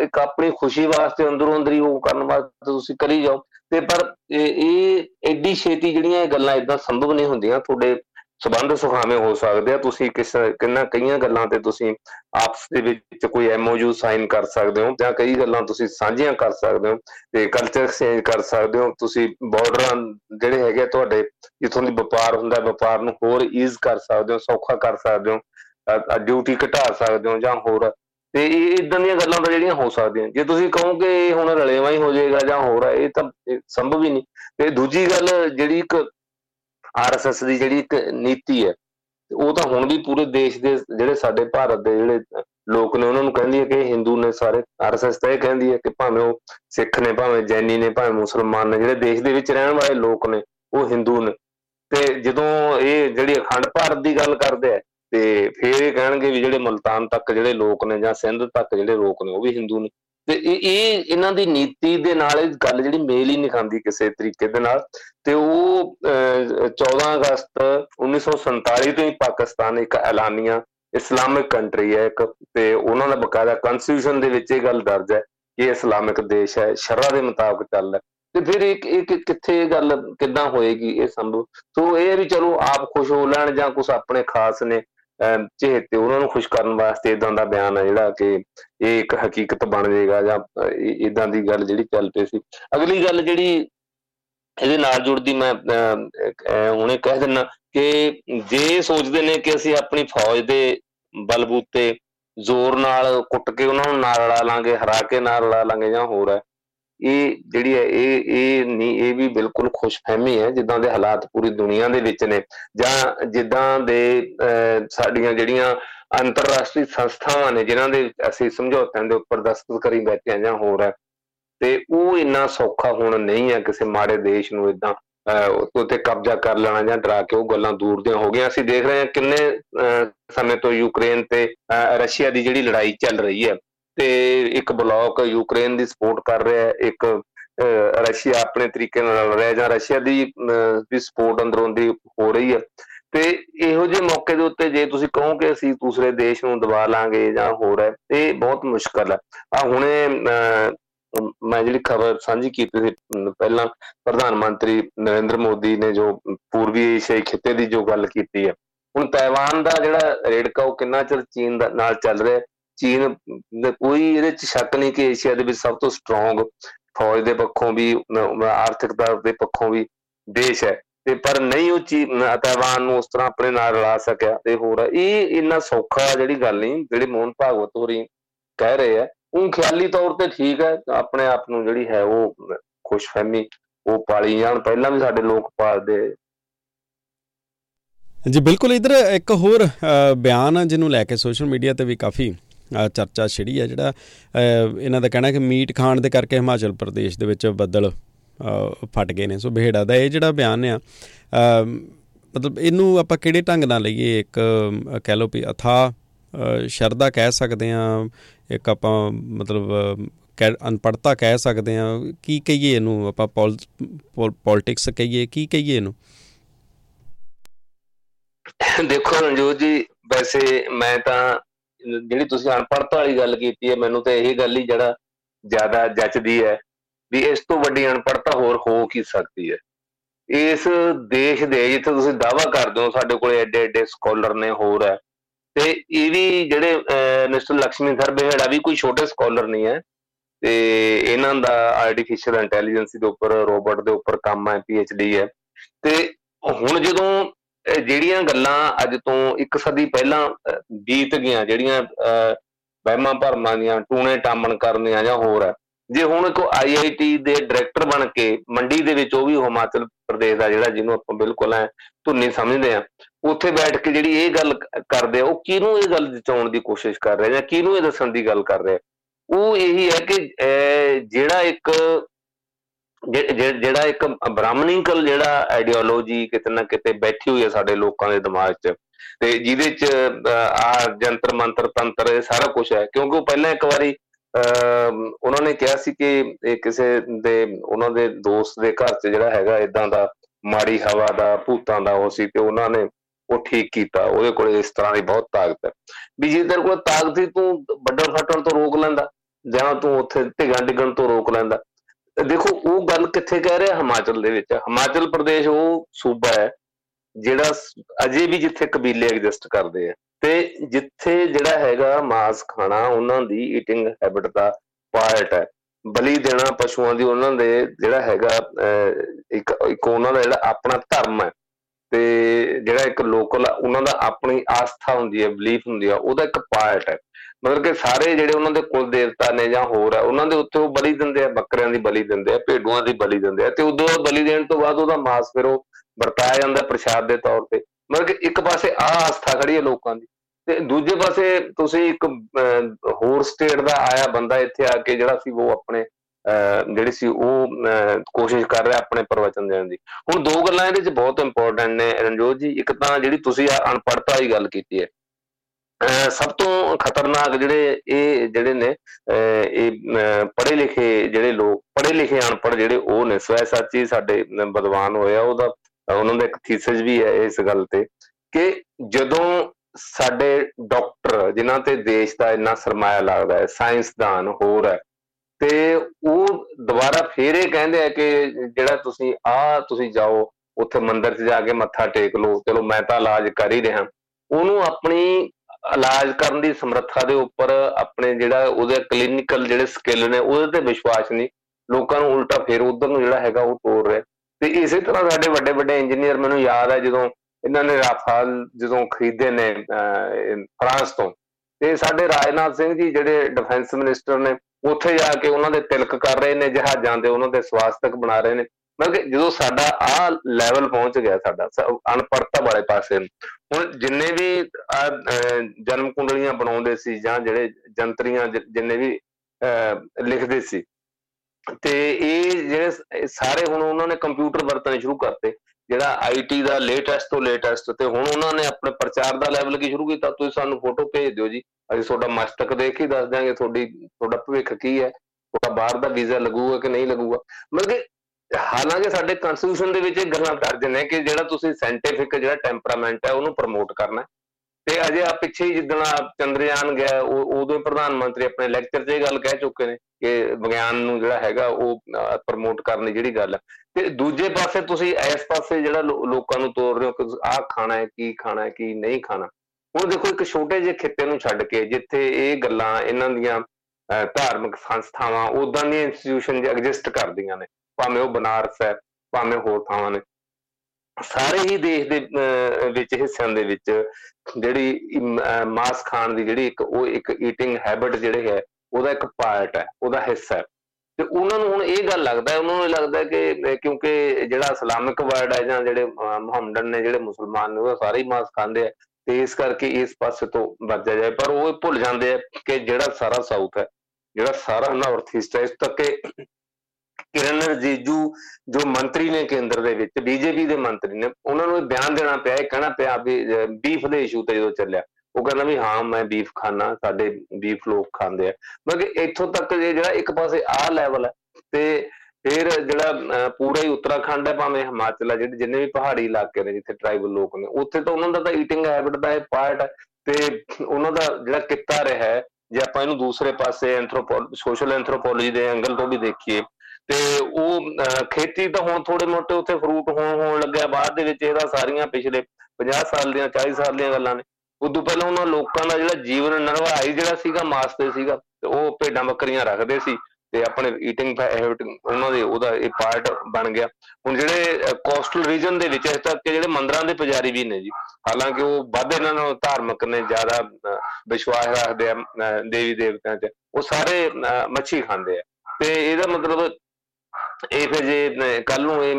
ਇੱਕ ਆਪਣੀ ਖੁਸ਼ੀ ਵਾਸਤੇ ਅੰਦਰੋਂ ਅੰਦਰ ਹੀ ਉਹ ਕਰਨ ਵਾਸਤੇ ਤੁਸੀਂ ਕਰੀ ਜਾਓ। ਤੇ ਪਰ ਇਹ ਐਡੀ ਛੇਤੀ ਜਿਹੜੀਆਂ ਇਹ ਗੱਲਾਂ ਇਦਾਂ ਸੰਭਵ ਨਹੀਂ ਹੁੰਦੀਆਂ ਤੁਹਾਡੇ ਸਬੰਧ ਸੁਖਾਵੇਂ ਹੋ ਸਕਦੇ ਆ। ਤੁਸੀਂ ਕਿਸ ਕਿੰਨਾ ਕਈਆਂ ਗੱਲਾਂ ਤੇ ਤੁਸੀਂ ਆਪਸ ਦੇ ਵਿੱਚ ਕੋਈ ਐਮਓਯੂ ਸਾਈਨ ਕਰ ਸਕਦੇ ਹੋ ਜਾਂ ਕਈ ਗੱਲਾਂ ਤੁਸੀਂ ਸਾਂਝੀਆਂ ਕਰ ਸਕਦੇ ਹੋ ਤੇ ਕਲਚਰ ਐਕਸਚੇਂਜ ਕਰ ਸਕਦੇ ਹੋ। ਤੁਸੀਂ ਬਾਰਡਰਾਂ ਜਿਹੜੇ ਹੈਗੇ ਤੁਹਾਡੇ, ਜਿੱਥੋਂ ਦੀ ਵਪਾਰ ਹੁੰਦਾ, ਵਪਾਰ ਨੂੰ ਹੋਰ ਈਜ਼ ਕਰ ਸਕਦੇ ਹੋ, ਸੌਖਾ ਕਰ ਸਕਦੇ ਹੋ ਡਿਊਟੀ ਘਟਾ ਸਕਦੇ ਹੋ ਜਾਂ ਹੋਰ। ਤੇ ਇਹ ਇਦਾਂ ਦੀਆਂ ਗੱਲਾਂ ਤਾਂ ਜਿਹੜੀਆਂ ਹੋ ਸਕਦੀਆਂ। ਜੇ ਤੁਸੀਂ ਕਹੋ ਕਿ ਹੁਣ ਰਲੇਵਾ ਹੀ ਹੋ ਜਾਏਗਾ ਜਾਂ ਹੋਰ ਹੈ ਇਹ ਤਾਂ ਸੰਭਵ ਹੀ ਨਹੀਂ। ਤੇ ਦੂਜੀ ਗੱਲ ਜਿਹੜੀ ਇੱਕ ਆਰਐਸਐਸ ਦੀ ਜਿਹੜੀ ਇੱਕ ਨੀਤੀ ਹੈ, ਉਹ ਤਾਂ ਹੁਣ ਵੀ ਪੂਰੇ ਦੇਸ਼ ਦੇ ਜਿਹੜੇ ਸਾਡੇ ਭਾਰਤ ਦੇ ਜਿਹੜੇ ਲੋਕ ਨੇ, ਉਹਨਾਂ ਨੂੰ ਕਹਿੰਦੀ ਹੈ ਕਿ ਹਿੰਦੂ ਨੇ ਸਾਰੇ ਆਰਐਸਐਸ ਤਾਂ ਇਹ ਕਹਿੰਦੀ ਹੈ ਕਿ ਭਾਵੇਂ ਉਹ ਸਿੱਖ ਨੇ, ਭਾਵੇਂ ਜੈਨੀ ਨੇ, ਭਾਵੇਂ ਮੁਸਲਮਾਨ ਨੇ, ਜਿਹੜੇ ਦੇਸ਼ ਦੇ ਵਿੱਚ ਰਹਿਣ ਵਾਲੇ ਲੋਕ ਨੇ, ਉਹ ਹਿੰਦੂ ਨੇ। ਤੇ ਜਦੋਂ ਇਹ ਜਿਹੜੀ ਅਖੰਡ ਭਾਰਤ ਦੀ ਗੱਲ ਕਰਦੇ ਆ, ਤੇ ਫਿਰ ਇਹ ਕਹਿਣਗੇ ਵੀ ਜਿਹੜੇ ਮਲਤਾਨ ਤੱਕ ਜਿਹੜੇ ਲੋਕ ਨੇ ਜਾਂ ਸਿੰਧ ਤੱਕ ਜਿਹੜੇ ਲੋਕ ਨੇ, ਉਹ ਵੀ ਹਿੰਦੂ ਨੇ। ਤੇ ਇਹ ਇਹ ਇਹਨਾਂ ਦੀ ਨੀਤੀ ਦੇ ਨਾਲ ਇਹ ਗੱਲ ਜਿਹੜੀ ਮੇਲ ਹੀ ਨਹੀਂ ਖਾਂਦੀ ਕਿਸੇ ਤਰੀਕੇ ਦੇ ਨਾਲ। ਤੇ ਉਹ 14 ਅਗਸਤ 1947 ਤੋਂ ਹੀ ਪਾਕਿਸਤਾਨ ਇੱਕ ਐਲਾਨੀਆ। ਇਸਲਾਮਿਕ ਕੰਟਰੀ ਹੈ ਇੱਕ ਤੇ ਉਹਨਾਂ ਦਾ ਬਕਾਇਦਾ ਕਨਸਟੀਟਿਊਸ਼ਨ ਦੇ ਵਿੱਚ ਇਹ ਗੱਲ ਦਰਜ ਹੈ ਕਿ ਇਸਲਾਮਿਕ ਦੇਸ਼ ਹੈ ਸ਼ਰਅ ਦੇ ਮੁਤਾਬਕ ਚੱਲਦਾ ਤੇ ਫਿਰ ਇੱਕ ਇੱਕ ਕਿੱਥੇ ਇਹ ਗੱਲ ਕਿੱਦਾਂ ਹੋਏਗੀ ਇਹ ਸੰਭਵ? ਸੋ ਇਹ ਵੀ ਚਲੋ ਆਪ ਖੁਸ਼ ਹੋ ਲੈਣ ਜਾਂ ਕੁਝ ਆਪਣੇ ਖਾਸ ਨੇ। ਚਿਹਤੇ ਉਹਨਾਂ ਨੂੰ ਖੁਸ਼ ਕਰਨ ਵਾਸਤੇ ਇਦਾਂ ਦਾ ਬਿਆਨ ਹੈ ਜਿਹੜਾ ਕਿ ਇਹ ਇੱਕ ਹਕੀਕਤ ਬਣ ਜਾਏਗਾ ਜਾਂ ਇਦਾਂ ਦੀ ਗੱਲ ਜਿਹੜੀ ਚੱਲ ਪਈ ਸੀ। ਅਗਲੀ ਗੱਲ ਜਿਹੜੀ ਇਹਦੇ ਨਾਲ ਜੁੜਦੀ ਮੈਂ ਹੁਣੇ ਕਹਿ ਦਿੰਨਾ ਕਿ ਜੇ ਸੋਚਦੇ ਨੇ ਕਿ ਅਸੀਂ ਆਪਣੀ ਫੌਜ ਦੇ ਬਲਬੂਤੇ ਜ਼ੋਰ ਨਾਲ ਕੁੱਟ ਕੇ ਉਹਨਾਂ ਨੂੰ ਨਾਲ ਲੜਾ ਲਾਂਗੇ, ਹਰਾ ਕੇ ਨਾਲ ਲੜਾ ਲਾਂਗੇ ਜਾਂ ਹੋਰ ਹੈ ਇਹ ਜਿਹੜੀ ਹੈ, ਇਹ ਇਹ ਨਹੀਂ ਇਹ ਵੀ ਬਿਲਕੁਲ ਖੁਸ਼ਫਹਿਮੀ ਹੈ, ਜਿੱਦਾਂ ਦੇ ਹਾਲਾਤ ਪੂਰੀ ਦੁਨੀਆ ਦੇ ਵਿੱਚ ਨੇ। ਜਾਂ ਜਿੱਦਾਂ ਦੇ ਸਾਡੀਆਂ ਜਿਹੜੀਆਂ ਅੰਤਰਰਾਸ਼ਟਰੀ ਸੰਸਥਾਵਾਂ ਨੇ, ਜਿਨ੍ਹਾਂ ਦੇ ਅਸੀਂ ਸਮਝੌਤਿਆਂ ਦੇ ਉੱਪਰ ਦਸਤਖਤ ਕਰੀ ਬੈਠੇ ਆ ਜਾਂ ਹੋਰ ਹੈ, ਤੇ ਉਹ ਇੰਨਾ ਸੌਖਾ ਹੁਣ ਨਹੀਂ ਹੈ ਕਿਸੇ ਮਾੜੇ ਦੇਸ਼ ਨੂੰ ਇਦਾਂ ਉੱਤੇ ਕਬਜ਼ਾ ਕਰ ਲੈਣਾ ਜਾਂ ਡਰਾ ਕੇ ਉਹ ਗੱਲਾਂ ਦੂਰ ਦੀਆਂ ਹੋ ਗਈਆਂ। ਅਸੀਂ ਦੇਖ ਰਹੇ ਹਾਂ ਕਿੰਨੇ ਸਮੇਂ ਤੋਂ ਯੂਕਰੇਨ ਤੇ ਰਸ਼ੀਆ ਦੀ ਜਿਹੜੀ ਲੜਾਈ ਚੱਲ ਰਹੀ ਹੈ ਤੇ ਇੱਕ ਬਲਾਕ ਯੂਕਰੇਨ ਦੀ ਸਪੋਰਟ ਕਰ ਰਿਹਾ ਹੈ, ਇੱਕ ਰਸ਼ੀਆ ਆਪਣੇ ਤਰੀਕੇ ਨਾਲ ਲੜ ਰਿਹਾ ਜਾਂ ਰਸ਼ੀਆ ਦੀ ਵੀ ਸਪੋਰਟ ਅੰਦਰੋਂ ਦੀ ਹੋ ਰਹੀ ਹੈ। ਤੇ ਇਹੋ ਜਿਹੇ ਮੌਕੇ ਦੇ ਉੱਤੇ ਜੇ ਤੁਸੀਂ ਕਹੋ ਕਿ ਅਸੀਂ ਦੂਸਰੇ ਦੇਸ਼ ਨੂੰ ਦਬਾ ਲਾਂਗੇ ਜਾਂ ਹੋਰ ਹੈ ਇਹ ਬਹੁਤ ਮੁਸ਼ਕਲ ਹੈ। ਆ ਹੁਣੇ ਮੈਂ ਜਿਹੜੀ ਖਬਰ ਸਾਂਝੀ ਕੀਤੀ ਸੀ ਪਹਿਲਾਂ ਪ੍ਰਧਾਨ ਮੰਤਰੀ ਨਰਿੰਦਰ ਮੋਦੀ ਨੇ ਜੋ ਪੂਰਬੀ ਏਸ਼ੀਆਈ ਖਿੱਤੇ ਦੀ ਜੋ ਗੱਲ ਕੀਤੀ ਹੈ, ਹੁਣ ਤਾਇਵਾਨ ਦਾ ਜਿਹੜਾ ਰੇਡਕਾ ਉਹ ਕਿੰਨਾ ਚਿਰ ਚੀਨ ਨਾਲ ਚੱਲ ਰਿਹਾ ਚੀਨ ਕੋਈ ਇਹਦੇ ਚ ਸ਼ੱਕ ਨਹੀਂ ਕਿ ਏਸ਼ੀਆ ਦੇ ਵਿੱਚ ਸਭ ਤੋਂ ਸਟਰੋਂਗ ਫੌਜ ਦੇ ਪੱਖੋਂ ਵੀ ਆਰਥਿਕਤਾ ਦੇ ਪੱਖੋਂ ਵੀ ਦੇਸ਼ ਹੈ। ਤੇ ਪਰ ਨਹੀਂ ਉਹ ਚੀ ਤਾਇਵਾਨ ਨੂੰ ਉਸ ਤਰ੍ਹਾਂ ਆਪਣੇ ਨਾਲ ਰਲਾ ਸਕਿਆ ਤੇ ਹੋਰ ਇਹ ਇੰਨਾ ਸੌਖਾ ਜਿਹੜੀ ਗੱਲ ਨਹੀਂ, ਜਿਹੜੀ ਮੋਹਨ ਭਾਗਵਤ ਹੋਰੀ ਕਹਿ ਰਹੇ ਆ, ਉਹ ਖਿਆਲੀ ਤੌਰ ਤੇ ਠੀਕ ਹੈ। ਆਪਣੇ ਆਪ ਨੂੰ ਜਿਹੜੀ ਹੈ ਉਹ ਖੁਸ਼ਫਹਿਮੀ ਉਹ ਪਾਲੀ ਜਾਣ। ਪਹਿਲਾਂ ਵੀ ਸਾਡੇ ਲੋਕ ਪਾਲਦੇ ਜੀ, ਬਿਲਕੁਲ ਇਧਰ ਇੱਕ ਹੋਰ ਬਿਆਨ ਜਿਹਨੂੰ ਲੈ ਕੇ ਸੋਸ਼ਲ ਮੀਡੀਆ ਤੇ ਵੀ ਕਾਫੀ ਚਰਚਾ ਛਿੜੀ ਹੈ ਜਿਹੜਾ ਇਹਨਾਂ ਦਾ ਕਹਿਣਾ ਕਿ ਮੀਟ ਖਾਣ ਦੇ ਕਰਕੇ ਹਿਮਾਚਲ ਪ੍ਰਦੇਸ਼ ਦੇ ਵਿੱਚ ਬੱਦਲ ਫਟ ਗਏ ਨੇ। ਸੋ ਬਿਹੜਾ ਦਾ ਇਹ ਜਿਹੜਾ ਬਿਆਨ ਆ ਮਤਲਬ ਇਹਨੂੰ ਆਪਾਂ ਕਿਹੜੇ ਢੰਗ ਨਾਲ ਲਈਏ? ਇੱਕ ਕਹਿ ਲਓ ਵੀ ਅਥਾ ਸ਼ਰਦਾ ਕਹਿ ਸਕਦੇ ਆ ਇੱਕ ਆਪਾਂ ਮਤਲਬ ਅਨਪੜਤਾ ਕਹਿ ਸਕਦੇ ਆ ਕੀ ਕਹੀਏ ਇਹਨੂੰ? ਆਪਾਂ ਪੋਲਿਟਿਕਸ ਕਹੀਏ, ਕੀ ਕਹੀਏ ਇਹਨੂੰ? ਦੇਖੋ ਰਣਜੋਤ ਜੀ, ਵੈਸੇ ਮੈਂ ਤਾਂ ਜਿਹੜੀ ਤੁਸੀਂ ਅਨਪੜਤਾ ਵਾਲੀ ਗੱਲ ਕੀਤੀ ਹੈ, ਮੈਨੂੰ ਤਾਂ ਇਹ ਗੱਲ ਹੀ ਜਿਹੜਾ ਜ਼ਿਆਦਾ ਜੱਚਦੀ ਹੈ ਵੀ ਇਸ ਤੋਂ ਵੱਡੀ ਅਨਪੜਤਾ ਹੋਰ ਹੋ ਕੀ ਸਕਦੀ ਹੈ। ਇਸ ਦੇਸ਼ ਦੇ ਜਿੱਥੇ ਤੁਸੀਂ ਦਾਵਾ ਕਰਦੇ ਹੋ, ਸਾਡੇ ਕੋਲੇ ਐਡੇ ਐਡੇ ਸਕਾਲਰ ਨੇ, ਹੋਰ ਹੈ। ਤੇ ਇਹ ਵੀ ਜਿਹੜੇ ਮਿਸਟਰ ਲక్ష్ਮੀ ਬਹਿੜਾ ਵੀ ਕੋਈ ਛੋਟੇ ਸਕਾਲਰ ਨਹੀਂ ਹੈ। ਤੇ ਇਹਨਾਂ ਦਾ ਆਰਟੀਫੀਸ਼ੀਅਲ ਇੰਟੈਲੀਜੈਂਸ ਦੇ ਉੱਪਰ ਰੋਬੋਟ ਦੇ ਉੱਪਰ ਕੰਮ ਹੈ ਪੀਐਚਡੀ ਹੈ। ਤੇ ਹੁਣ ਜਦੋਂ ਜਿਹੜੀਆਂ ਗੱਲਾਂ ਅੱਜ ਤੋਂ ਇੱਕ ਸਦੀ ਪਹਿਲਾਂ ਬੀਤ ਗਈਆਂ, ਜਿਹੜੀਆਂ ਵਹਿਮਾਂ ਭਰਮਾਂ ਦੀਆਂ, ਟੂਣੇ ਟਾਮਣ ਕਰਨੀਆਂ ਜਾਂ ਹੋਰ ਹੈ, ਜੇ ਹੁਣ ਕੋ ਆਈਆਈਟੀ ਦੇ ਡਾਇਰੈਕਟਰ ਬਣ ਕੇ ਮੰਡੀ ਦੇ ਵਿੱਚ ਉਹ ਵੀ ਹਿਮਾਚਲ ਪ੍ਰਦੇਸ਼ ਦਾ ਜਿਹੜਾ ਜਿਹਨੂੰ ਆਪਾਂ ਬਿਲਕੁਲ ਐ ਧੁੰਨੀ ਸਮਝਦੇ ਆ ਉੱਥੇ ਬੈਠ ਕੇ ਜਿਹੜੀ ਇਹ ਗੱਲ ਕਰਦੇ ਆ, ਉਹ ਕਿਹਨੂੰ ਇਹ ਗੱਲ ਜਿਤਾਉਣ ਦੀ ਕੋਸ਼ਿਸ਼ ਕਰ ਰਹੇ ਜਾਂ ਕਿਹਨੂੰ ਇਹ ਦੱਸਣ ਦੀ ਗੱਲ ਕਰ ਰਹੇ ਉਹ ਇਹੀ ਹੈ ਕਿ ਜਿਹੜਾ ਇੱਕ ਜਿਹੜਾ ਇੱਕ ਬ੍ਰਾਹਮਣੀਕਲ ਜਿਹੜਾ ਆਈਡੀਓਲੋਜੀ ਕਿਤੇ ਨਾ ਕਿਤੇ ਬੈਠੀ ਹੋਈ ਹੈ ਸਾਡੇ ਲੋਕਾਂ ਦੇ ਦਿਮਾਗ 'ਚ, ਤੇ ਜਿਹਦੇ 'ਚ ਆ ਜੰਤਰ ਮੰਤਰ, ਤੰਤਰ ਇਹ ਸਾਰਾ ਕੁਝ ਹੈ, ਕਿਉਂਕਿ ਉਹ ਪਹਿਲਾਂ ਇੱਕ ਵਾਰੀ ਉਹਨਾਂ ਨੇ ਕਿਹਾ ਸੀ ਕਿ ਇਹ ਕਿਸੇ ਦੇ, ਉਹਨਾਂ ਦੇ ਦੋਸਤ ਦੇ ਘਰ 'ਚ ਜਿਹੜਾ ਹੈਗਾ ਇਦਾਂ ਦਾ ਮਾੜੀ ਹਵਾ ਦਾ, ਭੂਤਾਂ ਦਾ ਉਹ ਸੀ ਤੇ ਉਹਨਾਂ ਨੇ ਉਹ ਠੀਕ ਕੀਤਾ, ਉਹਦੇ ਕੋਲ ਇਸ ਤਰ੍ਹਾਂ ਦੀ ਬਹੁਤ ਤਾਕਤ ਹੈ। ਵੀ ਜੇ ਤੇਰੇ ਕੋਲ ਤਾਕਤ ਸੀ ਤੂੰ ਵੱਡਾ ਫਟਣ ਤੋਂ ਰੋਕ ਲੈਂਦਾ, ਜਾਂ ਤੂੰ ਉੱਥੇ ਢਿਗਾਂ ਡਿਗਣ ਤੋਂ ਰੋਕ ਲੈਂਦਾ ਦੇਖੋ, ਉਹ ਗੱਲ ਕਿੱਥੇ ਕਹਿ ਰਿਹਾ ਹਿਮਾਚਲ ਦੇ ਵਿੱਚ? ਹਿਮਾਚਲ ਪ੍ਰਦੇਸ਼ ਉਹ ਸੂਬਾ ਹੈ ਜਿਹੜਾ ਅਜੇ ਵੀ ਜਿੱਥੇ ਕਬੀਲੇ ਐਗਜ਼ਿਸਟ ਕਰਦੇ ਆ ਤੇ ਜਿੱਥੇ ਜਿਹੜਾ ਹੈਗਾ ਮਾਸ ਖਾਣਾ, ਉਹਨਾਂ ਦੀ ਈਟਿੰਗ ਹੈਬਿਟ ਦਾ ਪਾਰਟ ਹੈ। ਬਲੀ ਦੇਣਾ ਪਸ਼ੂਆਂ ਦੀ ਉਹਨਾਂ ਦੇ ਜਿਹੜਾ ਹੈਗਾ ਇੱਕ ਇੱਕ ਉਹਨਾਂ ਦਾ ਜਿਹੜਾ ਆਪਣਾ ਧਰਮ ਹੈ ਤੇ ਜਿਹੜਾ ਇੱਕ ਲੋਕਲ ਉਹਨਾਂ ਦਾ ਆਪਣੀ ਆਸਥਾ ਹੁੰਦੀ ਹੈ ਬਲੀਫ ਹੁੰਦੀ ਆ, ਉਹਦਾ ਇੱਕ ਪਾਰਟ ਹੈ। ਮਤਲਬ ਕਿ ਸਾਰੇ ਜਿਹੜੇ ਉਹਨਾਂ ਦੇ ਕੁਲ ਦੇਵਤਾ ਨੇ ਜਾਂ ਹੋਰ ਆ, ਉਹਨਾਂ ਦੇ ਉੱਤੇ ਉਹ ਬਲੀ ਦਿੰਦੇ ਆ, ਬੱਕਰਿਆਂ ਦੀ ਬਲੀ ਦਿੰਦੇ ਆ, ਭੇਡੂਆਂ ਦੀ ਬਲੀ ਦਿੰਦੇ ਆ, ਤੇ ਉਦੋਂ ਬਲੀ ਦੇਣ ਤੋਂ ਬਾਅਦ ਉਹਦਾ ਮਾਸ ਫਿਰ ਉਹ ਵਰਤਾਇਆ ਜਾਂਦਾ ਪ੍ਰਸ਼ਾਦ ਦੇ ਤੌਰ ਤੇ। ਮਤਲਬ ਕਿ ਇੱਕ ਪਾਸੇ ਆ ਆਸਥਾ ਖੜੀ ਹੈ ਲੋਕਾਂ ਦੀ, ਤੇ ਦੂਜੇ ਪਾਸੇ ਤੁਸੀਂ ਇੱਕ ਹੋਰ ਸਟੇਟ ਦਾ ਆਇਆ ਬੰਦਾ ਇੱਥੇ ਆ ਕੇ ਜਿਹੜਾ ਸੀ ਉਹ ਆਪਣੇ ਜਿਹੜੀ ਸੀ ਉਹ ਕੋਸ਼ਿਸ਼ ਕਰ ਰਿਹਾ ਆਪਣੇ ਪ੍ਰਵਚਨ ਦੇਣ ਦੀ। ਹੁਣ ਦੋ ਗੱਲਾਂ ਇਹਦੇ ਵਿੱਚ ਬਹੁਤ ਇੰਪੋਰਟੈਂਟ ਨੇ। ਰਣਜੋਤ ਜੀ, ਇੱਕ ਤਾਂ ਜਿਹੜੀ ਤੁਸੀਂ ਅਨਪੜਤਾ ਦੀ ਗੱਲ ਕੀਤੀ ਹੈ ਸਭ ਤੋਂ ਖਤਰਨਾਕ ਜਿਹੜੇ ਇਹ ਜਿਹੜੇ ਨੇ ਇਹ ਪੜ੍ਹੇ ਲਿਖੇ ਜਿਹੜੇ ਲੋਕ, ਪੜ੍ਹੇ ਲਿਖੇ ਅਨਪੜ੍ਹ ਜਿਹੜੇ ਉਹ ਨੇ, ਸਵੈ ਸੱਚੀ ਸਾਡੇ ਵਿਦਵਾਨ ਹੋਇਆ ਉਹਦਾ, ਉਹਨਾਂ ਦਾ ਇੱਕ ਥੀਸਿਸ ਵੀ ਹੈ ਇਸ ਗੱਲ ਤੇ ਕਿ ਜਦੋਂ ਸਾਡੇ ਡਾਕਟਰ ਜਿਨ੍ਹਾਂ ਤੇ ਦੇਸ਼ ਦਾ ਇੰਨਾ ਸਰਮਾਇਆ ਲੱਗਦਾ ਹੈ ਸਾਇੰਸਦਾਨ ਹੋਰ ਹੈ, ਤੇ ਉਹ ਦੁਬਾਰਾ ਫੇਰ ਇਹ ਕਹਿੰਦੇ ਆ ਕਿ ਜਿਹੜਾ ਤੁਸੀਂ ਆ ਤੁਸੀਂ ਜਾਓ, ਉੱਥੇ ਮੰਦਿਰ 'ਚ ਜਾ ਕੇ ਮੱਥਾ ਟੇਕ ਲਓ, ਚਲੋ ਮੈਂ ਤਾਂ ਇਲਾਜ ਕਰ ਹੀ ਰਿਹਾ। ਉਹਨੂੰ ਆਪਣੀ ਇਲਾਜ ਕਰਨ ਦੀ ਸਮਰੱਥਾ ਦੇ ਉੱਪਰ ਆਪਣੇ ਜਿਹੜਾ ਉਹਦੇ ਕਲੀਨਿਕਲ ਜਿਹੜੇ ਸਕਿੱਲ ਨੇ, ਉਹਦੇ ਤੇ ਵਿਸ਼ਵਾਸ ਨਹੀਂ। ਲੋਕਾਂ ਨੂੰ ਉਲਟਾ ਫੇਰ ਉਧਰ ਨੂੰ ਜਿਹੜਾ ਹੈਗਾ ਉਹ ਤੋੜ ਰਿਹਾ। ਤੇ ਇਸੇ ਤਰ੍ਹਾਂ ਸਾਡੇ ਵੱਡੇ ਵੱਡੇ ਇੰਜੀਨੀਅਰ ਮੈਨੂੰ ਯਾਦ ਹੈ ਜਦੋਂ ਇਹਨਾਂ ਨੇ ਰਾਫਾਲ ਜਦੋਂ ਖਰੀਦੇ ਨੇ ਫਰਾਂਸ ਤੋਂ। ਤੇ ਸਾਡੇ ਰਾਜਨਾਥ ਸਿੰਘ ਜੀ ਜਿਹੜੇ ਡਿਫੈਂਸ ਮਿਨਿਸਟਰ ਨੇ, ਉੱਥੇ ਜਾ ਕੇ ਉਹਨਾਂ ਦੇ ਤਿਲਕ ਕਰ ਰਹੇ ਨੇ, ਜਹਾਜ਼ਾਂ ਦੇ ਉਹਨਾਂ ਦੇ ਸਵਾਸਤਕ ਬਣਾ ਰਹੇ ਨੇ। ਮਤਲਬ ਜਦੋਂ ਸਾਡਾ ਆ ਲੈਵਲ ਪਹੁੰਚ ਗਿਆ ਸਾਡਾ ਅਨਪੜਤਾ ਵਾਲੇ ਪਾਸੇ ਹੁਣ ਜਿੰਨੇ ਵੀ ਜਨਮ ਕੁੰਡਲੀਆਂ ਬਣਾਉਂਦੇ ਸੀ ਜਾਂ ਜਿਹੜੇ ਜੰਤਰੀਆਂ ਜਿੰਨੇ ਵੀ ਲਿਖਦੇ ਸੀ, ਤੇ ਇਹ ਜਿਹੜੇ ਸਾਰੇ ਹੁਣ ਉਹਨਾਂ ਨੇ ਕੰਪਿਊਟਰ ਵਰਤਣੇ ਸ਼ੁਰੂ ਕਰਤੇ, ਜਿਹੜਾ ਆਈਟੀ ਦਾ ਲੇਟੈਸਟ ਤੋਂ ਲੇਟੈਸਟ ਤੇ ਹੁਣ ਉਹਨਾਂ ਨੇ ਆਪਣੇ ਪ੍ਰਚਾਰ ਦਾ ਲੈਵਲ ਕੀ ਸ਼ੁਰੂ ਕੀਤਾ, ਤੁਸੀਂ ਸਾਨੂੰ ਫੋਟੋ ਭੇਜ ਦਿਓ ਜੀ, ਅਸੀਂ ਤੁਹਾਡਾ ਮਸਤਕ ਦੇਖ ਕੇ ਦੱਸ ਦਿਆਂਗੇ ਤੁਹਾਡੀ, ਤੁਹਾਡਾ ਭਵਿੱਖ ਕੀ ਹੈ, ਤੁਹਾਡਾ ਬਾਹਰ ਦਾ ਵੀਜ਼ਾ ਲੱਗੂਗਾ ਕਿ ਨਹੀਂ ਲੱਗੂਗਾ, ਮਤਲਬ ਕਿ ਹਾਲਾਂਕਿ ਸਾਡੇ ਕਨਸਟੀਟਿਊਸ਼ਨ ਦੇ ਵਿੱਚ ਇਹ ਗੱਲਾਂ ਦਰਜ ਨੇ ਕਿ ਜਿਹੜਾ ਤੁਸੀਂ ਸਾਇੰਟੀਫਿਕ ਜਿਹੜਾ ਟੈਂਪਰਾਮੈਂਟ ਹੈ ਉਹਨੂੰ ਪ੍ਰਮੋਟ ਕਰਨਾ ਤੇ ਅਜੇ ਆ ਪਿੱਛੇ ਹੀ ਜਿੱਦਣ ਚੰਦਰਯਾਨ ਗਿਆ ਉਦੋਂ ਪ੍ਰਧਾਨ ਮੰਤਰੀ ਆਪਣੇ ਲੈਕਚਰ 'ਚ ਇਹ ਗੱਲ ਕਹਿ ਚੁੱਕੇ ਨੇ ਕਿ ਵਿਗਿਆਨ ਨੂੰ ਜਿਹੜਾ ਹੈਗਾ ਉਹ ਪ੍ਰਮੋਟ ਕਰਨ ਦੀ ਜਿਹੜੀ ਗੱਲ ਹੈ। ਤੇ ਦੂਜੇ ਪਾਸੇ ਤੁਸੀਂ ਇਸ ਪਾਸੇ ਜਿਹੜਾ ਲੋਕਾਂ ਨੂੰ ਤੋੜ ਰਹੇ ਹੋ ਕਿ ਆਹ ਖਾਣਾ ਹੈ, ਕੀ ਖਾਣਾ ਹੈ, ਕੀ ਨਹੀਂ ਖਾਣਾ। ਹੁਣ ਦੇਖੋ ਇੱਕ ਛੋਟੇ ਜਿਹੇ ਖਿੱਤੇ ਨੂੰ ਛੱਡ ਕੇ ਜਿੱਥੇ ਇਹ ਗੱਲਾਂ ਇਹਨਾਂ ਦੀਆਂ ਧਾਰਮਿਕ ਸੰਸਥਾਵਾਂ ਉਦਾਂ ਦੀਆਂ ਇੰਸਟੀਟਿਊਸ਼ਨ ਐਗਜ਼ਿਸਟ ਕਰਦੀਆਂ ਨੇ। ਭਾਵੇਂ ਉਹ ਬਨਾਰਸ ਹੈ, ਭਾਵੇਂ ਹੋਰ ਥਾਵਾਂ ਨੇ। ਸਾਰੇ ਹੀ ਦੇਸ਼ ਦੇ ਵਿੱਚ, ਹਿੱਸਿਆਂ ਦੇ ਵਿੱਚ ਜਿਹੜੀ ਮਾਸ ਖਾਣ ਦੀ ਜਿਹੜੀ ਇੱਕ, ਉਹ ਇੱਕ ਈਟਿੰਗ ਹੈਬਿਟ ਜਿਹੜੇ ਹੈ, ਉਹਦਾ ਇੱਕ ਪਾਰਟ ਹੈ, ਉਹਦਾ ਹਿੱਸਾ ਹੈ। ਤੇ ਉਹਨਾਂ ਨੂੰ ਹੁਣ ਇਹ ਗੱਲ ਲੱਗਦਾ ਉਹਨਾਂ ਨੂੰ ਲੱਗਦਾ ਕਿ ਕਿਉਂਕਿ ਜਿਹੜਾ ਇਸਲਾਮਿਕ ਵਰਡ ਹੈ ਜਾਂ ਜਿਹੜੇ ਮੁਹੰਮਦਨ ਨੇ ਜਿਹੜੇ ਮੁਸਲਮਾਨ ਨੇ, ਉਹ ਸਾਰੇ ਹੀ ਮਾਸ ਖਾਂਦੇ ਆ, ਤੇ ਇਸ ਕਰਕੇ ਇਸ ਪਾਸੇ ਤੋਂ ਬਚਿਆ ਜਾਏ। ਪਰ ਉਹ ਭੁੱਲ ਜਾਂਦੇ ਆ ਕਿ ਜਿਹੜਾ ਸਾਰਾ ਸਾਊਥ ਹੈ, ਜਿਹੜਾ ਸਾਰਾ ਨਾਰਥ ਈਸਟ ਹੈ, ਇਸ ਤੱਕ ਕਿ ਕਿਰਨ ਰਜੀਜੂ, ਜੋ ਮੰਤਰੀ ਨੇ ਕੇਂਦਰ ਦੇ ਵਿੱਚ, ਬੀਜੇਪੀ ਦੇ ਮੰਤਰੀ ਨੇ, ਉਹਨਾਂ ਨੂੰ ਬਿਆਨ ਦੇਣਾ ਪਿਆ, ਇਹ ਕਹਿਣਾ ਪਿਆ ਵੀ ਬੀਫ ਦੇ ਇਸ਼ੂ ਤੇ ਜਦੋਂ ਚੱਲਿਆ, ਉਹ ਕਹਿੰਦਾ ਵੀ ਹਾਂ, ਮੈਂ ਬੀਫ ਖਾਣਾ ਸਾਡੇ ਬੀਫ ਲੋਕ ਖਾਂਦੇ ਆ। ਮੈਂ ਕਿ ਇੱਥੋਂ ਤੱਕ ਜਿਹੜਾ ਇੱਕ ਪਾਸੇ ਆਹ ਲੈਵਲ ਹੈ, ਤੇ ਫਿਰ ਜਿਹੜਾ ਪੂਰਾ ਹੀ ਉੱਤਰਾਖੰਡ ਹੈ, ਭਾਵੇਂ ਹਿਮਾਚਲ ਹੈ, ਜਿਹੜੇ ਜਿੰਨੇ ਵੀ ਪਹਾੜੀ ਇਲਾਕੇ ਨੇ, ਜਿੱਥੇ ਟ੍ਰਾਈਬਲ ਲੋਕ ਨੇ, ਉੱਥੇ ਤਾਂ ਉਹਨਾਂ ਦਾ ਤਾਂ ਈਟਿੰਗ ਹੈਬਿਟ ਦਾ ਇਹ ਪਾਰਟ ਹੈ, ਤੇ ਉਹਨਾਂ ਦਾ ਜਿਹੜਾ ਕਿੱਤਾ ਰਿਹਾ ਹੈ, ਜੇ ਆਪਾਂ ਇਹਨੂੰ ਦੂਸਰੇ ਪਾਸੇ ਐਂਥਰੋਪੋਲੋਜੀ ਸੋਸ਼ਲ ਐਂਥਰੋਪੋਲੋਜੀ ਦੇ ਐਂਗਲ ਤੋਂ ਵੀ ਦੇਖੀਏ ਤੇ ਉਹ ਖੇਤੀ ਤਾਂ ਹੁਣ ਥੋੜੇ ਮੋਟੇ ਉੱਥੇ ਫਰੂਟ ਹੋਣ ਹੋਣ ਲੱਗਿਆ। ਬਾਅਦ ਦੇ ਵਿੱਚ ਇਹਦਾ ਸਾਰੀਆਂ ਪਿਛਲੇ 50 ਸਾਲ ਦੀਆਂ 40 ਸਾਲ ਦੀਆਂ ਗੱਲਾਂ ਨੇ। ਉਦੋਂ ਪਹਿਲਾਂ ਉਹਨਾਂ ਲੋਕਾਂ ਦਾ ਜਿਹੜਾ ਜੀਵਨ ਨਰਵਾਈ ਜਿਹੜਾ ਸੀਗਾ, ਮਾਸ ਤੇ ਸੀਗਾ, ਤੇ ਉਹ ਭੇਡਾਂ ਬੱਕਰੀਆਂ ਰੱਖਦੇ ਸੀ ਤੇ ਆਪਣੇ ਈਟਿੰਗ ਹੈਬਿਟ ਉਹਨਾਂ ਦੇ ਉਹਦਾ ਇਹ ਪਾਰਟ ਬਣ ਗਿਆ। ਹੁਣ ਜਿਹੜੇ ਕੋਸਟਲ ਰੀਜਨ ਦੇ ਵਿੱਚ ਇਸ ਤੱਕ ਕਿ ਜਿਹੜੇ ਮੰਦਰਾਂ ਦੇ ਪੁਜਾਰੀ ਵੀ ਨੇ ਜੀ, ਹਾਲਾਂਕਿ ਉਹ ਵੱਧ ਇਹਨਾਂ ਨੂੰ ਧਾਰਮਿਕ ਨੇ, ਜ਼ਿਆਦਾ ਵਿਸ਼ਵਾਸ ਰੱਖਦੇ ਆ ਦੇਵੀ ਦੇਵਤਿਆਂ 'ਚ। ਉਹ ਸਾਰੇ ਮੱਛੀ ਖਾਂਦੇ ਆ। ਤੇ ਇਹਦਾ ਮਤਲਬ ਇਹ ਫਿਰ ਜੇ ਕੱਲ ਨੂੰ ਇਹ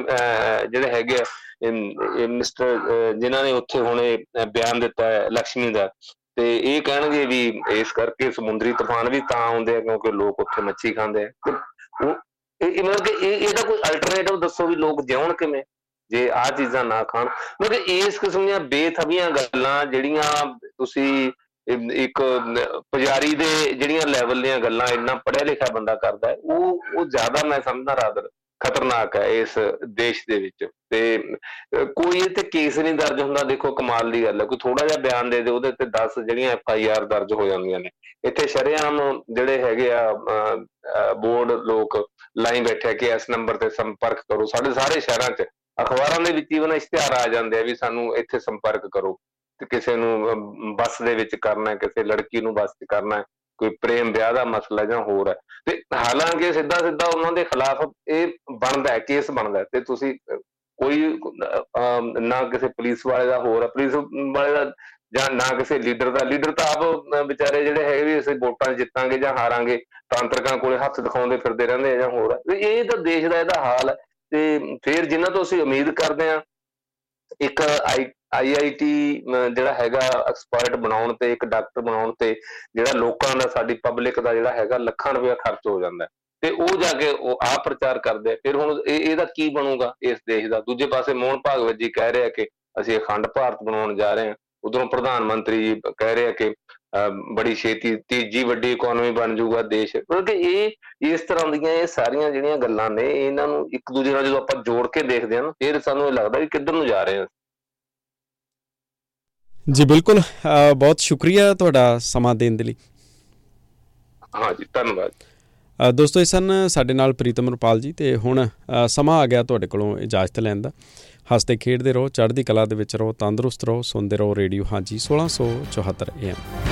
ਜਿਹੜੇ ਹੈਗੇ ਇਹ ਮਿਸਟਰ ਜਿਨ੍ਹਾਂ ਨੇ ਉੱਥੇ ਹੁਣੇ ਬਿਆਨ ਦਿੱਤਾ ਹੈ ਲక్ష్ਮੀ ਦਾ, ਤੇ ਇਹ ਕਹਿਣਗੇ ਵੀ ਇਸ ਕਰਕੇ ਸਮੁੰਦਰੀ ਤੂਫਾਨ ਵੀ ਤਾਂ ਆਉਂਦੇ ਆ, ਕਿਉਂਕਿ ਲੋਕ ਉੱਥੇ ਮੱਛੀ ਖਾਂਦੇ ਆ। ਤੇ ਉਹ, ਇਹ ਮਤਲਬ ਕਿ ਇਹ, ਇਹਦਾ ਕੋਈ ਅਲਟਰਨੇਟਿਵ ਦੱਸੋ ਵੀ ਲੋਕ ਜਿਉਣ ਕਿਵੇਂ, ਜੇ ਆ ਚੀਜ਼ਾਂ ਨਾ ਖਾਣ। ਮਤਲਬ ਇਸ ਕਿਸਮ ਦੀਆਂ ਬੇਥਬੀਆਂ ਗੱਲਾਂ, ਜਿਹੜੀਆਂ ਤੁਸੀਂ ਇੱਕ, ਪੁਜਾਰੀ ਦੇ ਜਿਹੜੀਆਂ ਲੈਵਲ ਦੀਆਂ ਗੱਲਾਂ, ਇੰਨਾ ਪੜਿਆ ਲਿਖਿਆ ਬੰਦਾ ਕਰਦਾ ਹੈ, ਉਹ ਉਹ ਜ਼ਿਆਦਾ ਮੈਂ ਸਮਝਦਾ ਰਾਦਰ ਖਤਰਨਾਕ ਹੈ ਇਸ ਦੇਸ਼ ਦੇ ਵਿੱਚ। ਤੇ ਕੋਈ ਇਹ ਤੇ ਕੇਸ ਨਹੀਂ ਦਰਜ ਹੁੰਦਾ, ਦੇਖੋ ਕਮਾਲ ਦੀ ਗੱਲ ਹੈ। ਕੋਈ ਥੋੜਾ ਜਿਹਾ ਬਿਆਨ ਦੇ ਦੇ ਉਹਦੇ ਤੇ 10 ਜਿਹੜੀਆਂ ਐਫ ਆਈ ਆਰ ਦਰਜ ਹੋ ਜਾਂਦੀਆਂ ਨੇ। ਇੱਥੇ ਸ਼ਰਿਆਮ ਜਿਹੜੇ ਹੈਗੇ ਆ ਬੋਰਡ ਲੋਕ ਲਾਈਨ ਬੈਠੇ ਕਿ ਇਸ ਨੰਬਰ ਤੇ ਸੰਪਰਕ ਕਰੋ। ਸਾਡੇ ਸਾਰੇ ਸ਼ਹਿਰਾਂ 'ਚ ਅਖਬਾਰਾਂ ਦੇ ਵਿੱਚ ਵੀ ਨਾ ਇਸ਼ਤਿਹਾਰ ਆ ਜਾਂਦੇ ਆ ਵੀ ਸਾਨੂੰ ਇੱਥੇ ਸੰਪਰਕ ਕਰੋ। ਤੇ ਕਿਸੇ ਨੂੰ ਬੱਸ ਦੇ ਵਿੱਚ ਕਰਨਾ ਹੈ, ਕਿਸੇ ਲੜਕੀ ਨੂੰ ਬੱਸ 'ਚ ਕਰਨਾ ਹੈ। ਕੋਈ ਪ੍ਰੇਮ ਵਿਆਹ ਦਾ ਮਸਲਾ ਜਾਂ ਹੋਰ ਹੈ। ਤੇ ਹਾਲਾਂਕਿ ਸਿੱਧਾ ਸਿੱਧਾ ਉਹਨਾਂ ਦੇ ਖਿਲਾਫ ਇਹ ਬਣਦਾ ਹੈ ਕੇਸ ਬਣਦਾ ਤੇ ਤੁਸੀਂ ਕੋਈ ਨਾ ਕਿਸੇ ਪੁਲਿਸ ਵਾਲੇ ਦਾ ਹੋਰ ਪੁਲਿਸ ਵਾਲੇ ਦਾ ਜਾਂ ਨਾ ਕਿਸੇ ਲੀਡਰ ਦਾ। ਲੀਡਰ ਤਾਂ ਆਪ ਵਿਚਾਰੇ ਜਿਹੜੇ ਹੈਗੇ ਵੀ ਅਸੀਂ ਵੋਟਾਂ ਜਿੱਤਾਂਗੇ ਜਾਂ ਹਾਰਾਂਗੇ, ਤਾਂਤਰਕਾਂ ਕੋਲੇ ਹੱਥ ਦਿਖਾਉਂਦੇ ਫਿਰਦੇ ਰਹਿੰਦੇ ਜਾਂ ਹੋਰ ਇਹ ਤਾਂ ਦੇਸ਼ ਦਾ ਇਹਦਾ ਹਾਲ ਹੈ। ਤੇ ਫਿਰ ਜਿਨ੍ਹਾਂ ਤੋਂ ਅਸੀਂ ਉਮੀਦ ਕਰਦੇ ਆ ਇੱਕ ਆਈਆਈਟੀ ਜਿਹੜਾ ਹੈਗਾ ਐਕਸਪਰਟ ਬਣਾਉਣ ਤੇ, ਇੱਕ ਡਾਕਟਰ ਬਣਾਉਣ ਤੇ, ਜਿਹੜਾ ਲੋਕਾਂ ਦਾ, ਸਾਡੀ ਪਬਲਿਕ ਦਾ ਜਿਹੜਾ ਹੈਗਾ ਲੱਖਾਂ ਰੁਪਏ ਖਰਚ ਹੋ ਜਾਂਦਾ ਤੇ ਉਹ ਜਾ ਕੇ ਉਹ ਆ ਪ੍ਰਚਾਰ ਕਰਦੇ ਫਿਰ ਹੁਣ ਇਹ, ਇਹਦਾ ਕੀ ਬਣੂਗਾ ਇਸ ਦੇਸ਼ ਦਾ? ਦੂਜੇ ਪਾਸੇ ਮੋਹਨ ਭਾਗਵਤ ਜੀ ਕਹਿ ਰਿਹਾ ਕਿ ਅਸੀਂ ਅਖੰਡ ਭਾਰਤ ਬਣਾਉਣ ਜਾ ਰਹੇ ਹਾਂ। ਉਧਰੋਂ ਪ੍ਰਧਾਨ ਮੰਤਰੀ ਜੀ ਕਹਿ ਰਿਹਾ ਕਿ ਬੜੀ ਛੇਤੀ ਤੀਜੀ ਵੱਡੀ ਇਕਨੋਮੀ ਬਣ ਜਾਊਗਾ ਦੇਸ਼। ਕਿਉਂਕਿ ਇਹ ਇਸ ਤਰ੍ਹਾਂ ਦੀਆਂ ਇਹ ਸਾਰੀਆਂ ਜਿਹੜੀਆਂ ਗੱਲਾਂ ਨੇ ਇਹਨਾਂ ਨੂੰ ਇੱਕ ਦੂਜੇ ਨਾਲ ਜਦੋਂ ਆਪਾਂ ਜੋੜ ਕੇ ਦੇਖਦੇ ਹਾਂ ਨਾ ਫਿਰ ਸਾਨੂੰ ਇਹ ਲੱਗਦਾ ਕਿ ਕਿੱਧਰ ਨੂੰ ਜਾ ਰਹੇ ਹਾਂ। ਜੀ ਬਿਲਕੁਲ। ਬਹੁਤ ਸ਼ੁਕਰੀਆ ਤੁਹਾਡਾ ਸਮਾਂ ਦੇਣ ਦੇ ਲਈ। ਹਾਂ ਜੀ ਧੰਨਵਾਦ। ਦੋਸਤੋ ਇਹ ਸਨ ਸਾਡੇ ਨਾਲ ਪ੍ਰੀਤਮ ਰਪਾਲ ਜੀ ਤੇ ਹੁਣ ਸਮਾਂ ਆ ਗਿਆ ਤੁਹਾਡੇ ਕੋਲੋਂ ਇਜਾਜ਼ਤ ਲੈਣ ਦਾ। ਹੱਸਦੇ ਖੇਡਦੇ ਰਹੋ ਚੜ੍ਹਦੀ ਕਲਾ ਦੇ ਵਿੱਚ ਰਹੋ ਤੰਦਰੁਸਤ ਰਹੋ ਸੁਣਦੇ ਰਹੋ ਰੇਡੀਓ। ਹਾਂਜੀ 1674 AM